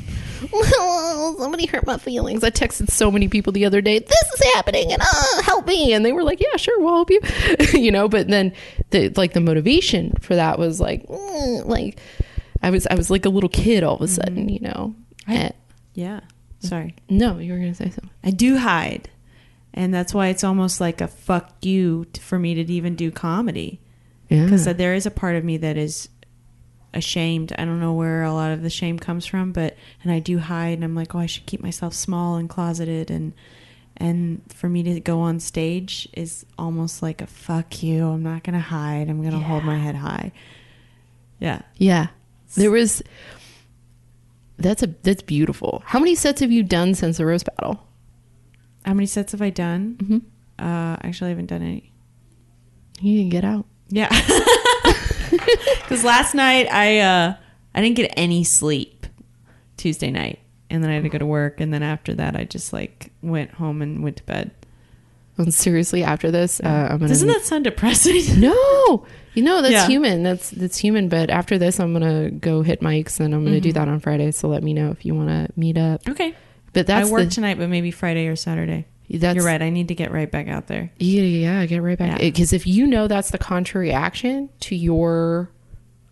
somebody hurt my feelings. I texted so many people the other day, this is happening and uh, help me. And they were like, yeah, sure, we'll help you. you know, but then the like the motivation for that was like, mm, like I was, I was like a little kid all of a sudden, you know. I- Yeah. Sorry. no, you were going to say something. I do hide. And that's why it's almost like a fuck you t- for me to even do comedy. Yeah. Because there is a part of me that is ashamed. I don't know where a lot of the shame comes from, but and I do hide and I'm like, oh, I should keep myself small and closeted and and for me to go on stage is almost like a fuck you. I'm not gonna hide. I'm gonna hold my head high. Yeah. Yeah. There was that's a that's beautiful. How many sets have you done since the roast battle? How many sets have I done? Mm-hmm. Uh, actually, I haven't done any. You didn't get out. Yeah. Because last night I uh, I didn't get any sleep Tuesday night, and then I had to go to work, and then after that I just like went home and went to bed. Seriously, after this, uh, I'm gonna. Doesn't that sound depressing? no, you know that's Yeah. human. That's that's human. But after this, I'm gonna go hit mics, and I'm gonna Mm-hmm. do that on Friday. So let me know if you want to meet up. okay. But that's I work the, tonight, but maybe Friday or Saturday. that's You're right. I need to get right back out there. Yeah, yeah, get right back. Yeah. Because if you know that's the contrary action to your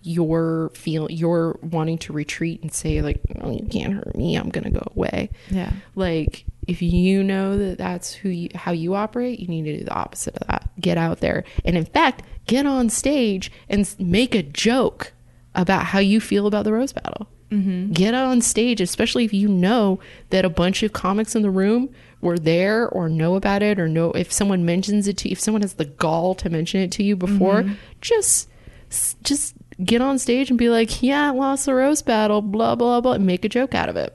your feel, your wanting to retreat and say like, "Oh, you can't hurt me. I'm gonna go away." Yeah. Like if you know that that's who you, how you operate, you need to do the opposite of that. Get out there, and in fact, get on stage and make a joke about how you feel about the roast battle. Mm-hmm. Get on stage, especially if you know that a bunch of comics in the room were there or know about it or know if someone mentions it to you, if someone has the gall to mention it to you before, just s- just get on stage and be like, "Yeah, I lost the roast battle," blah blah blah, and make a joke out of it.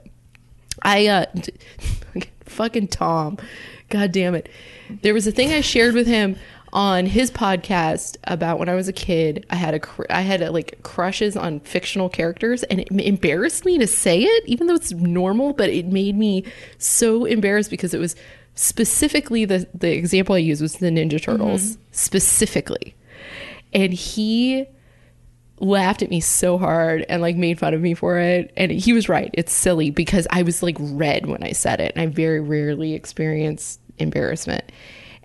I uh fucking Tom. God damn it. There was a thing I shared with him on his podcast about when I was a kid. I had a cr- I had a, like crushes on fictional characters and it embarrassed me to say it even though it's normal, but it made me so embarrassed because it was specifically the the example I used was the Ninja Turtles mm-hmm. specifically. And he laughed at me so hard and like made fun of me for it. And he was right. It's silly because I was like red when I said it. And I very rarely experience embarrassment.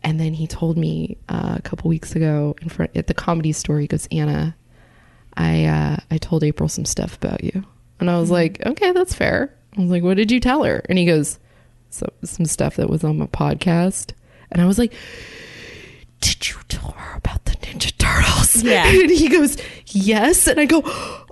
And then he told me uh, a couple weeks ago in front at the comedy store, he goes, Anna, I uh, I told April some stuff about you. And I was like, okay, that's fair. I was like, what did you tell her? And he goes, so, some stuff that was on my podcast. And I was like, did you tell her about the Ninja Turtles? Yeah. And he goes, yes. And I go,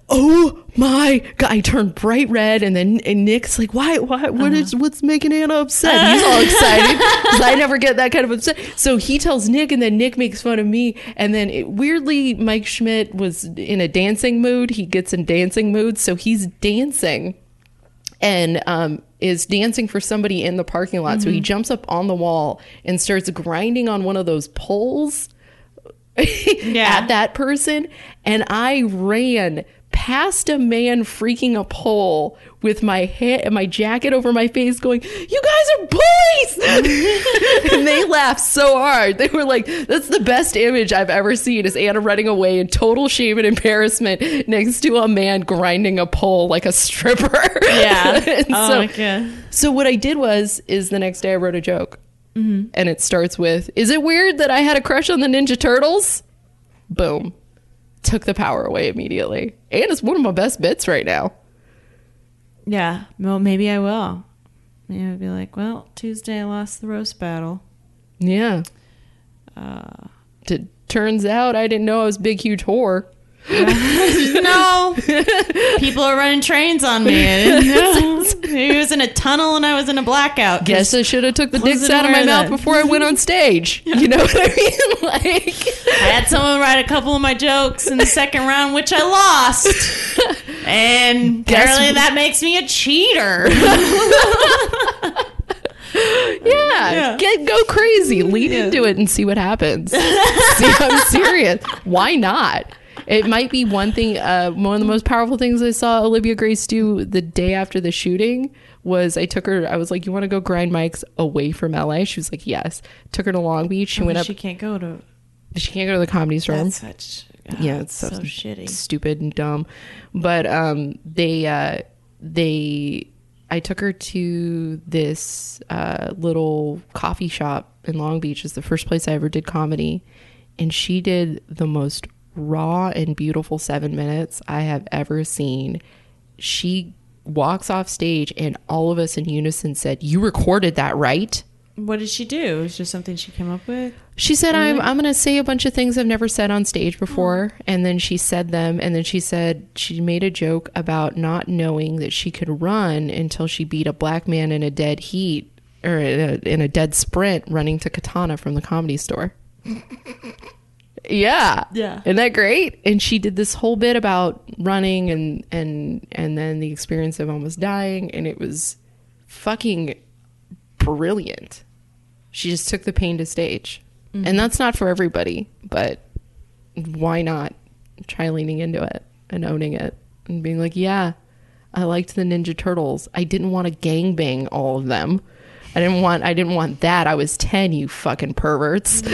oh my God. I turned bright red. And then and Nick's like, why, why, what is, what's making Anna upset? He's all excited because I never get that kind of upset. So he tells Nick and then Nick makes fun of me. And then it, weirdly, Mike Schmidt was in a dancing mood. He gets in dancing mood. So he's dancing and um, is dancing for somebody in the parking lot. So he mm-hmm. jumps up on the wall and starts grinding on one of those poles at that person. And I ran past a man freaking a pole with my head and my jacket over my face going you guys are bullies and they laughed so hard they were like that's the best image i've ever seen is anna running away in total shame and embarrassment next to a man grinding a pole like a stripper Yeah. And oh so, my god. so what I did was, is the next day I wrote a joke, mm-hmm. and it starts with, "Is it weird that I had a crush on the Ninja Turtles?" Boom, took the power away immediately, and it's one of my best bits right now. Yeah. Well, maybe I will. Maybe I'll be like, well, Tuesday I lost the roast battle. Yeah. Uh, T- turns out I didn't know I was a big, huge whore. No, people are running trains on me. I. He was in a tunnel and I was in a blackout. Guess I should have took the dicks out of my mouth that. before I went on stage. You know what I mean? Like, I had someone write a couple of my jokes in the second round, which I lost. And Guess apparently that makes me a cheater. Yeah, Yeah. get go crazy, lean into it, and see what happens. see, I'm serious. Why not? It might be one thing. Uh, one of the most powerful things I saw Olivia Grace do the day after the shooting was I took her. I was like, "You want to go grind mics away from LA?" She was like, "Yes." Took her to Long Beach. She went up. she can't go to. She can't go to the comedy store. That's such. yeah, it's so, so shitty. stupid and dumb. But um, they uh, they I took her to this uh, little coffee shop in Long Beach. It's the first place I ever did comedy, and she did the most raw and beautiful seven minutes I have ever seen. She walks off stage, and all of us in unison said, "You recorded that, right?" What did she do? It was just something she came up with. She said, "I'm I'm going to say a bunch of things I've never said on stage before," oh. and then she said them, and then she said she made a joke about not knowing that she could run until she beat a black man in a dead heat or in a, in a dead sprint running to Katana from the comedy store. yeah, Yeah. isn't that great? And she did this whole bit about running and and and then the experience of almost dying, and it was fucking brilliant. She just took the pain to stage. Mm-hmm. And that's not for everybody, but why not try leaning into it and owning it and being like, yeah, I liked the Ninja Turtles. I didn't want to gangbang all of them. I didn't want I didn't want that. I was 10, you fucking perverts.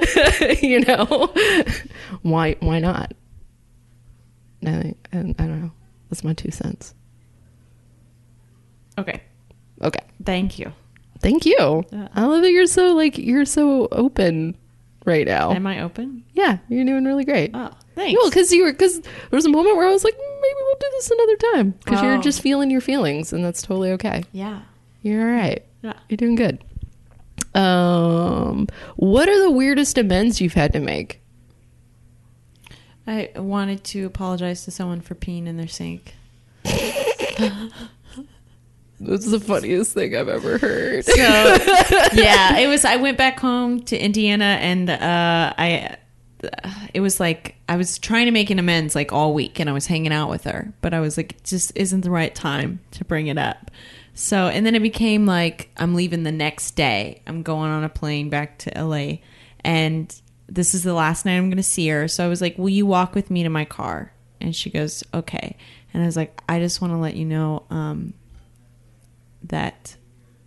you know? why why not? I, I, I don't know. That's my two cents. Okay. Okay. Thank you. Thank you. Yeah. I love that you're so like you're so open right now. Am I open? yeah, you're doing really great. Oh, thanks. Well, because you were because there was a moment where I was like, "Mm, maybe we'll do this another time because you're Oh. just feeling your feelings, and that's totally okay. yeah. You're all right. Yeah. You're doing good. Um, what are the weirdest amends you've had to make? I wanted to apologize to someone for peeing in their sink. That's the funniest thing I've ever heard. So yeah, it was. I went back home to Indiana, and uh, I. It was like I was trying to make an amends like all week, and I was hanging out with her, but I was like, it just isn't the right time to bring it up. So, and then it became like I'm leaving the next day. I'm going on a plane back to LA, and this is the last night I'm going to see her. So I was like, "Will you walk with me to my car?" And she goes, "Okay." And I was like, "I just want to let you know." Um, that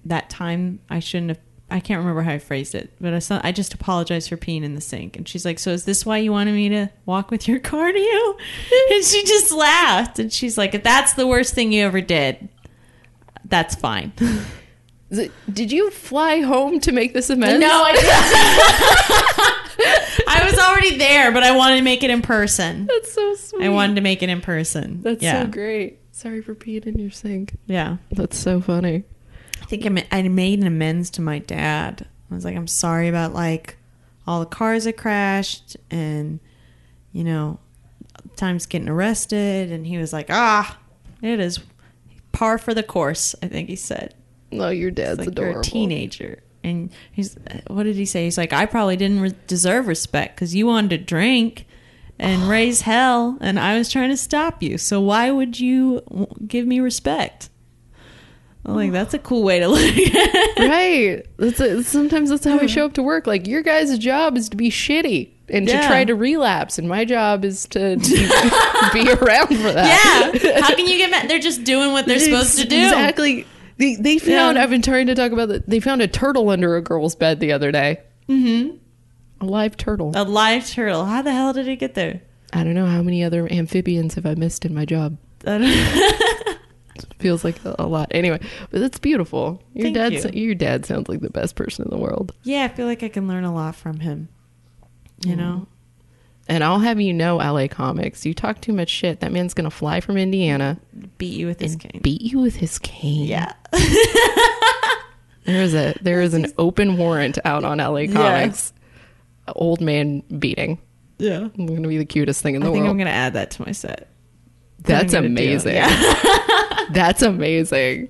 that time I shouldn't have. I can't remember how I phrased it, but I, saw, I just apologized for peeing in the sink. And she's like, "So is this why you wanted me to walk with your car to you?" And she just laughed, and she's like, "If that's the worst thing you ever did, that's fine." Did you fly home to make this amends? no, I didn't. I was already there, but I wanted to make it in person. That's so sweet. I wanted to make it in person. That's yeah, so great. Sorry for peeing in your sink. yeah. That's so funny. I think I, ma- I made an amends to my dad. I was like, I'm sorry about like all the cars that crashed and, you know, times getting arrested. And he was like, ah, it is par for the course, I think he said. No, your dad's like adorable. you're a teenager. And he's, what did he say? He's like, I probably didn't re- deserve respect because you wanted to drink and raise hell, and I was trying to stop you. So why would you give me respect? I'm like, that's a cool way to look right. That's a, sometimes that's how I show up to work. Like your guys' job is to be shitty and to try to relapse, and my job is to be around for that. Yeah. How can you get mad? They're just doing what they're supposed to do. Exactly. They, they found. Yeah. I've been trying to talk about that. They found a turtle under a girl's bed the other day. Mm-hmm. A live turtle. A live turtle. How the hell did it get there? I don't know how many other amphibians have I missed in my job. I don't- Feels like a, a lot. Anyway, but that's beautiful. Your Thank dad. you. Your dad sounds like the best person in the world. yeah, I feel like I can learn a lot from him. You mm. know? And I'll have you know, LA Comics, you talk too much shit. That man's gonna fly from Indiana Beat you with his cane. beat you with his cane. yeah. there is a there is an open warrant out on LA Comics. Old man beating. Yeah. I'm gonna be the cutest thing in the world. I think world. I'm going to add that to my set. That's I'm gonna do. amazing. Yeah. That's amazing.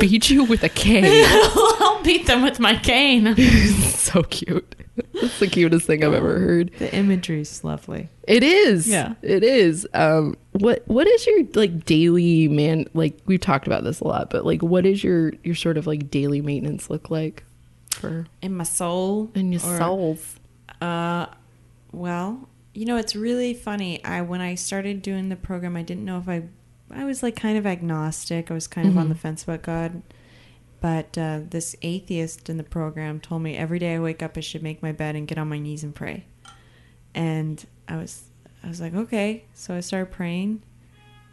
Beat you with a cane. I'll beat them with my cane. so cute. It's the cutest thing I've ever heard. The imagery is lovely. It is. Yeah. It is. Um what what is your like daily man like we've talked about this a lot, but like what is your your sort of like daily maintenance look like for In my soul. in your or- souls? Uh, well, you know, it's really funny. I when I started doing the program, I didn't know if I, I was like kind of agnostic. I was kind of on Mhm. the fence about God. But uh, this atheist in the program told me every day I wake up, I should make my bed and get on my knees and pray. And I was, I was like, okay. So I started praying,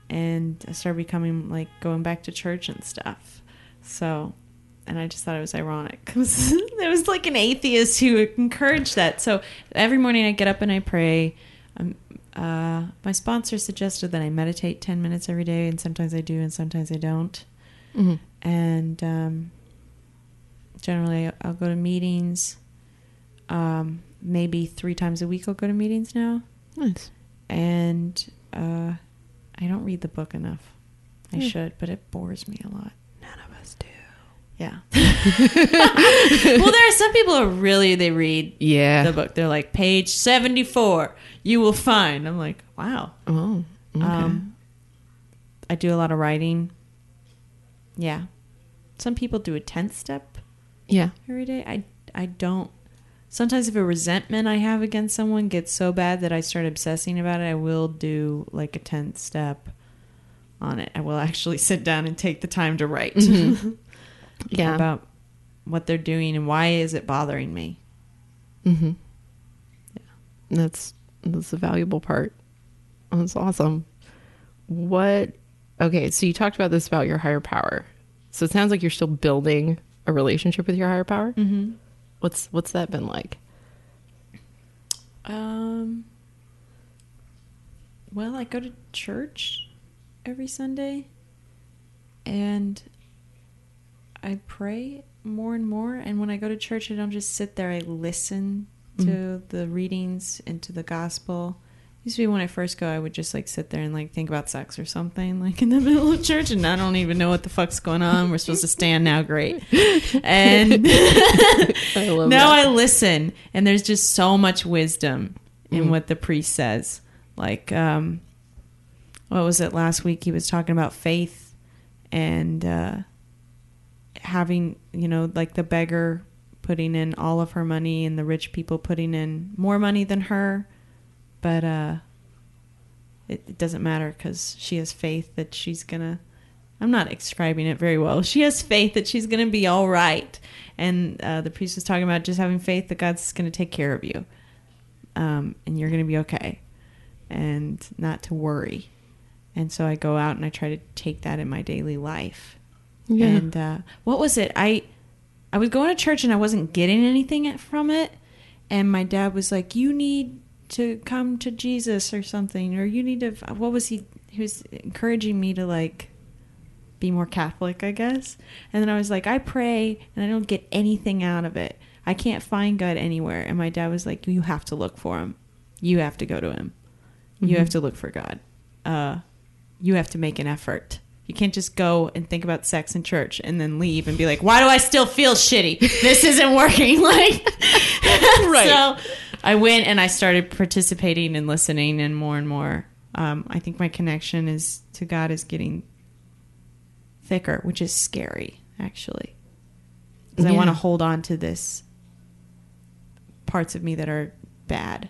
and I started becoming like going back to church and stuff. So and I just thought it was ironic because there was like an atheist who encouraged that. So every morning I get up and I pray. Um, uh, my sponsor suggested that I meditate 10 minutes every day, and sometimes I do, and sometimes I don't. Mm-hmm. And um, generally, I'll go to meetings. Um, maybe three times a week, I'll go to meetings now. Nice. And uh, I don't read the book enough. I Yeah. should, but it bores me a lot. None of us do. Yeah. well, there are some people who really they read Yeah. the book. They're like page seventy four. You will find. I'm like, wow. oh. Okay. Um, I do a lot of writing. Yeah. Some people do a tenth step yeah. every day. I I don't. Sometimes if a resentment I have against someone gets so bad that I start obsessing about it, I will do like a tenth step on it. I will actually sit down and take the time to write. Mhm. Yeah. about what they're doing and why is it bothering me. Mm-hmm. Yeah. That's that's a valuable part. That's awesome. What okay, so you talked about this about your higher power. So it sounds like you're still building a relationship with your higher power. Mm-hmm. What's what's that been like? Um. Well, I go to church every Sunday, and I pray more and more. And when I go to church, I don't just sit there; I listen to the readings and to the gospel. Used to be when I first go, I would just like sit there and like think about sex or something, like in the middle of church, and I don't even know what the fuck's going on. We're supposed to stand now, great. And I now that. I listen, and there's just so much wisdom in Mm. what the priest says. Like, um, what was it last week? He was talking about faith and uh, having, you know, like the beggar putting in all of her money and the rich people putting in more money than her, but uh, it, it doesn't matter because she has faith that she's gonna. I'm not describing it very well. She has faith that she's going to be all right. And uh, the priest was talking about just having faith that God's going to take care of you. Um, and you're going to be okay. And not to worry. And so I go out and I try to take that in my daily life. Yeah. And uh, what was it? I I was going to church and I wasn't getting anything from it. And my dad was like, "You need to come to Jesus or something, or you need to." What was he? He was encouraging me to like be more Catholic, I guess. And then I was like, I pray and I don't get anything out of it. I can't find God anywhere. And my dad was like, You have to look for him. You have to go to him. You Mhm. have to look for God. Uh, you have to make an effort. You can't just go and think about sex in church and then leave and be like, "Why do I still feel shitty? This isn't working." Like, Right. So I went and I started participating and listening, and more and more. Um, I think my connection is to God is getting thicker, which is scary, actually, because I want to hold on to this parts of me that are bad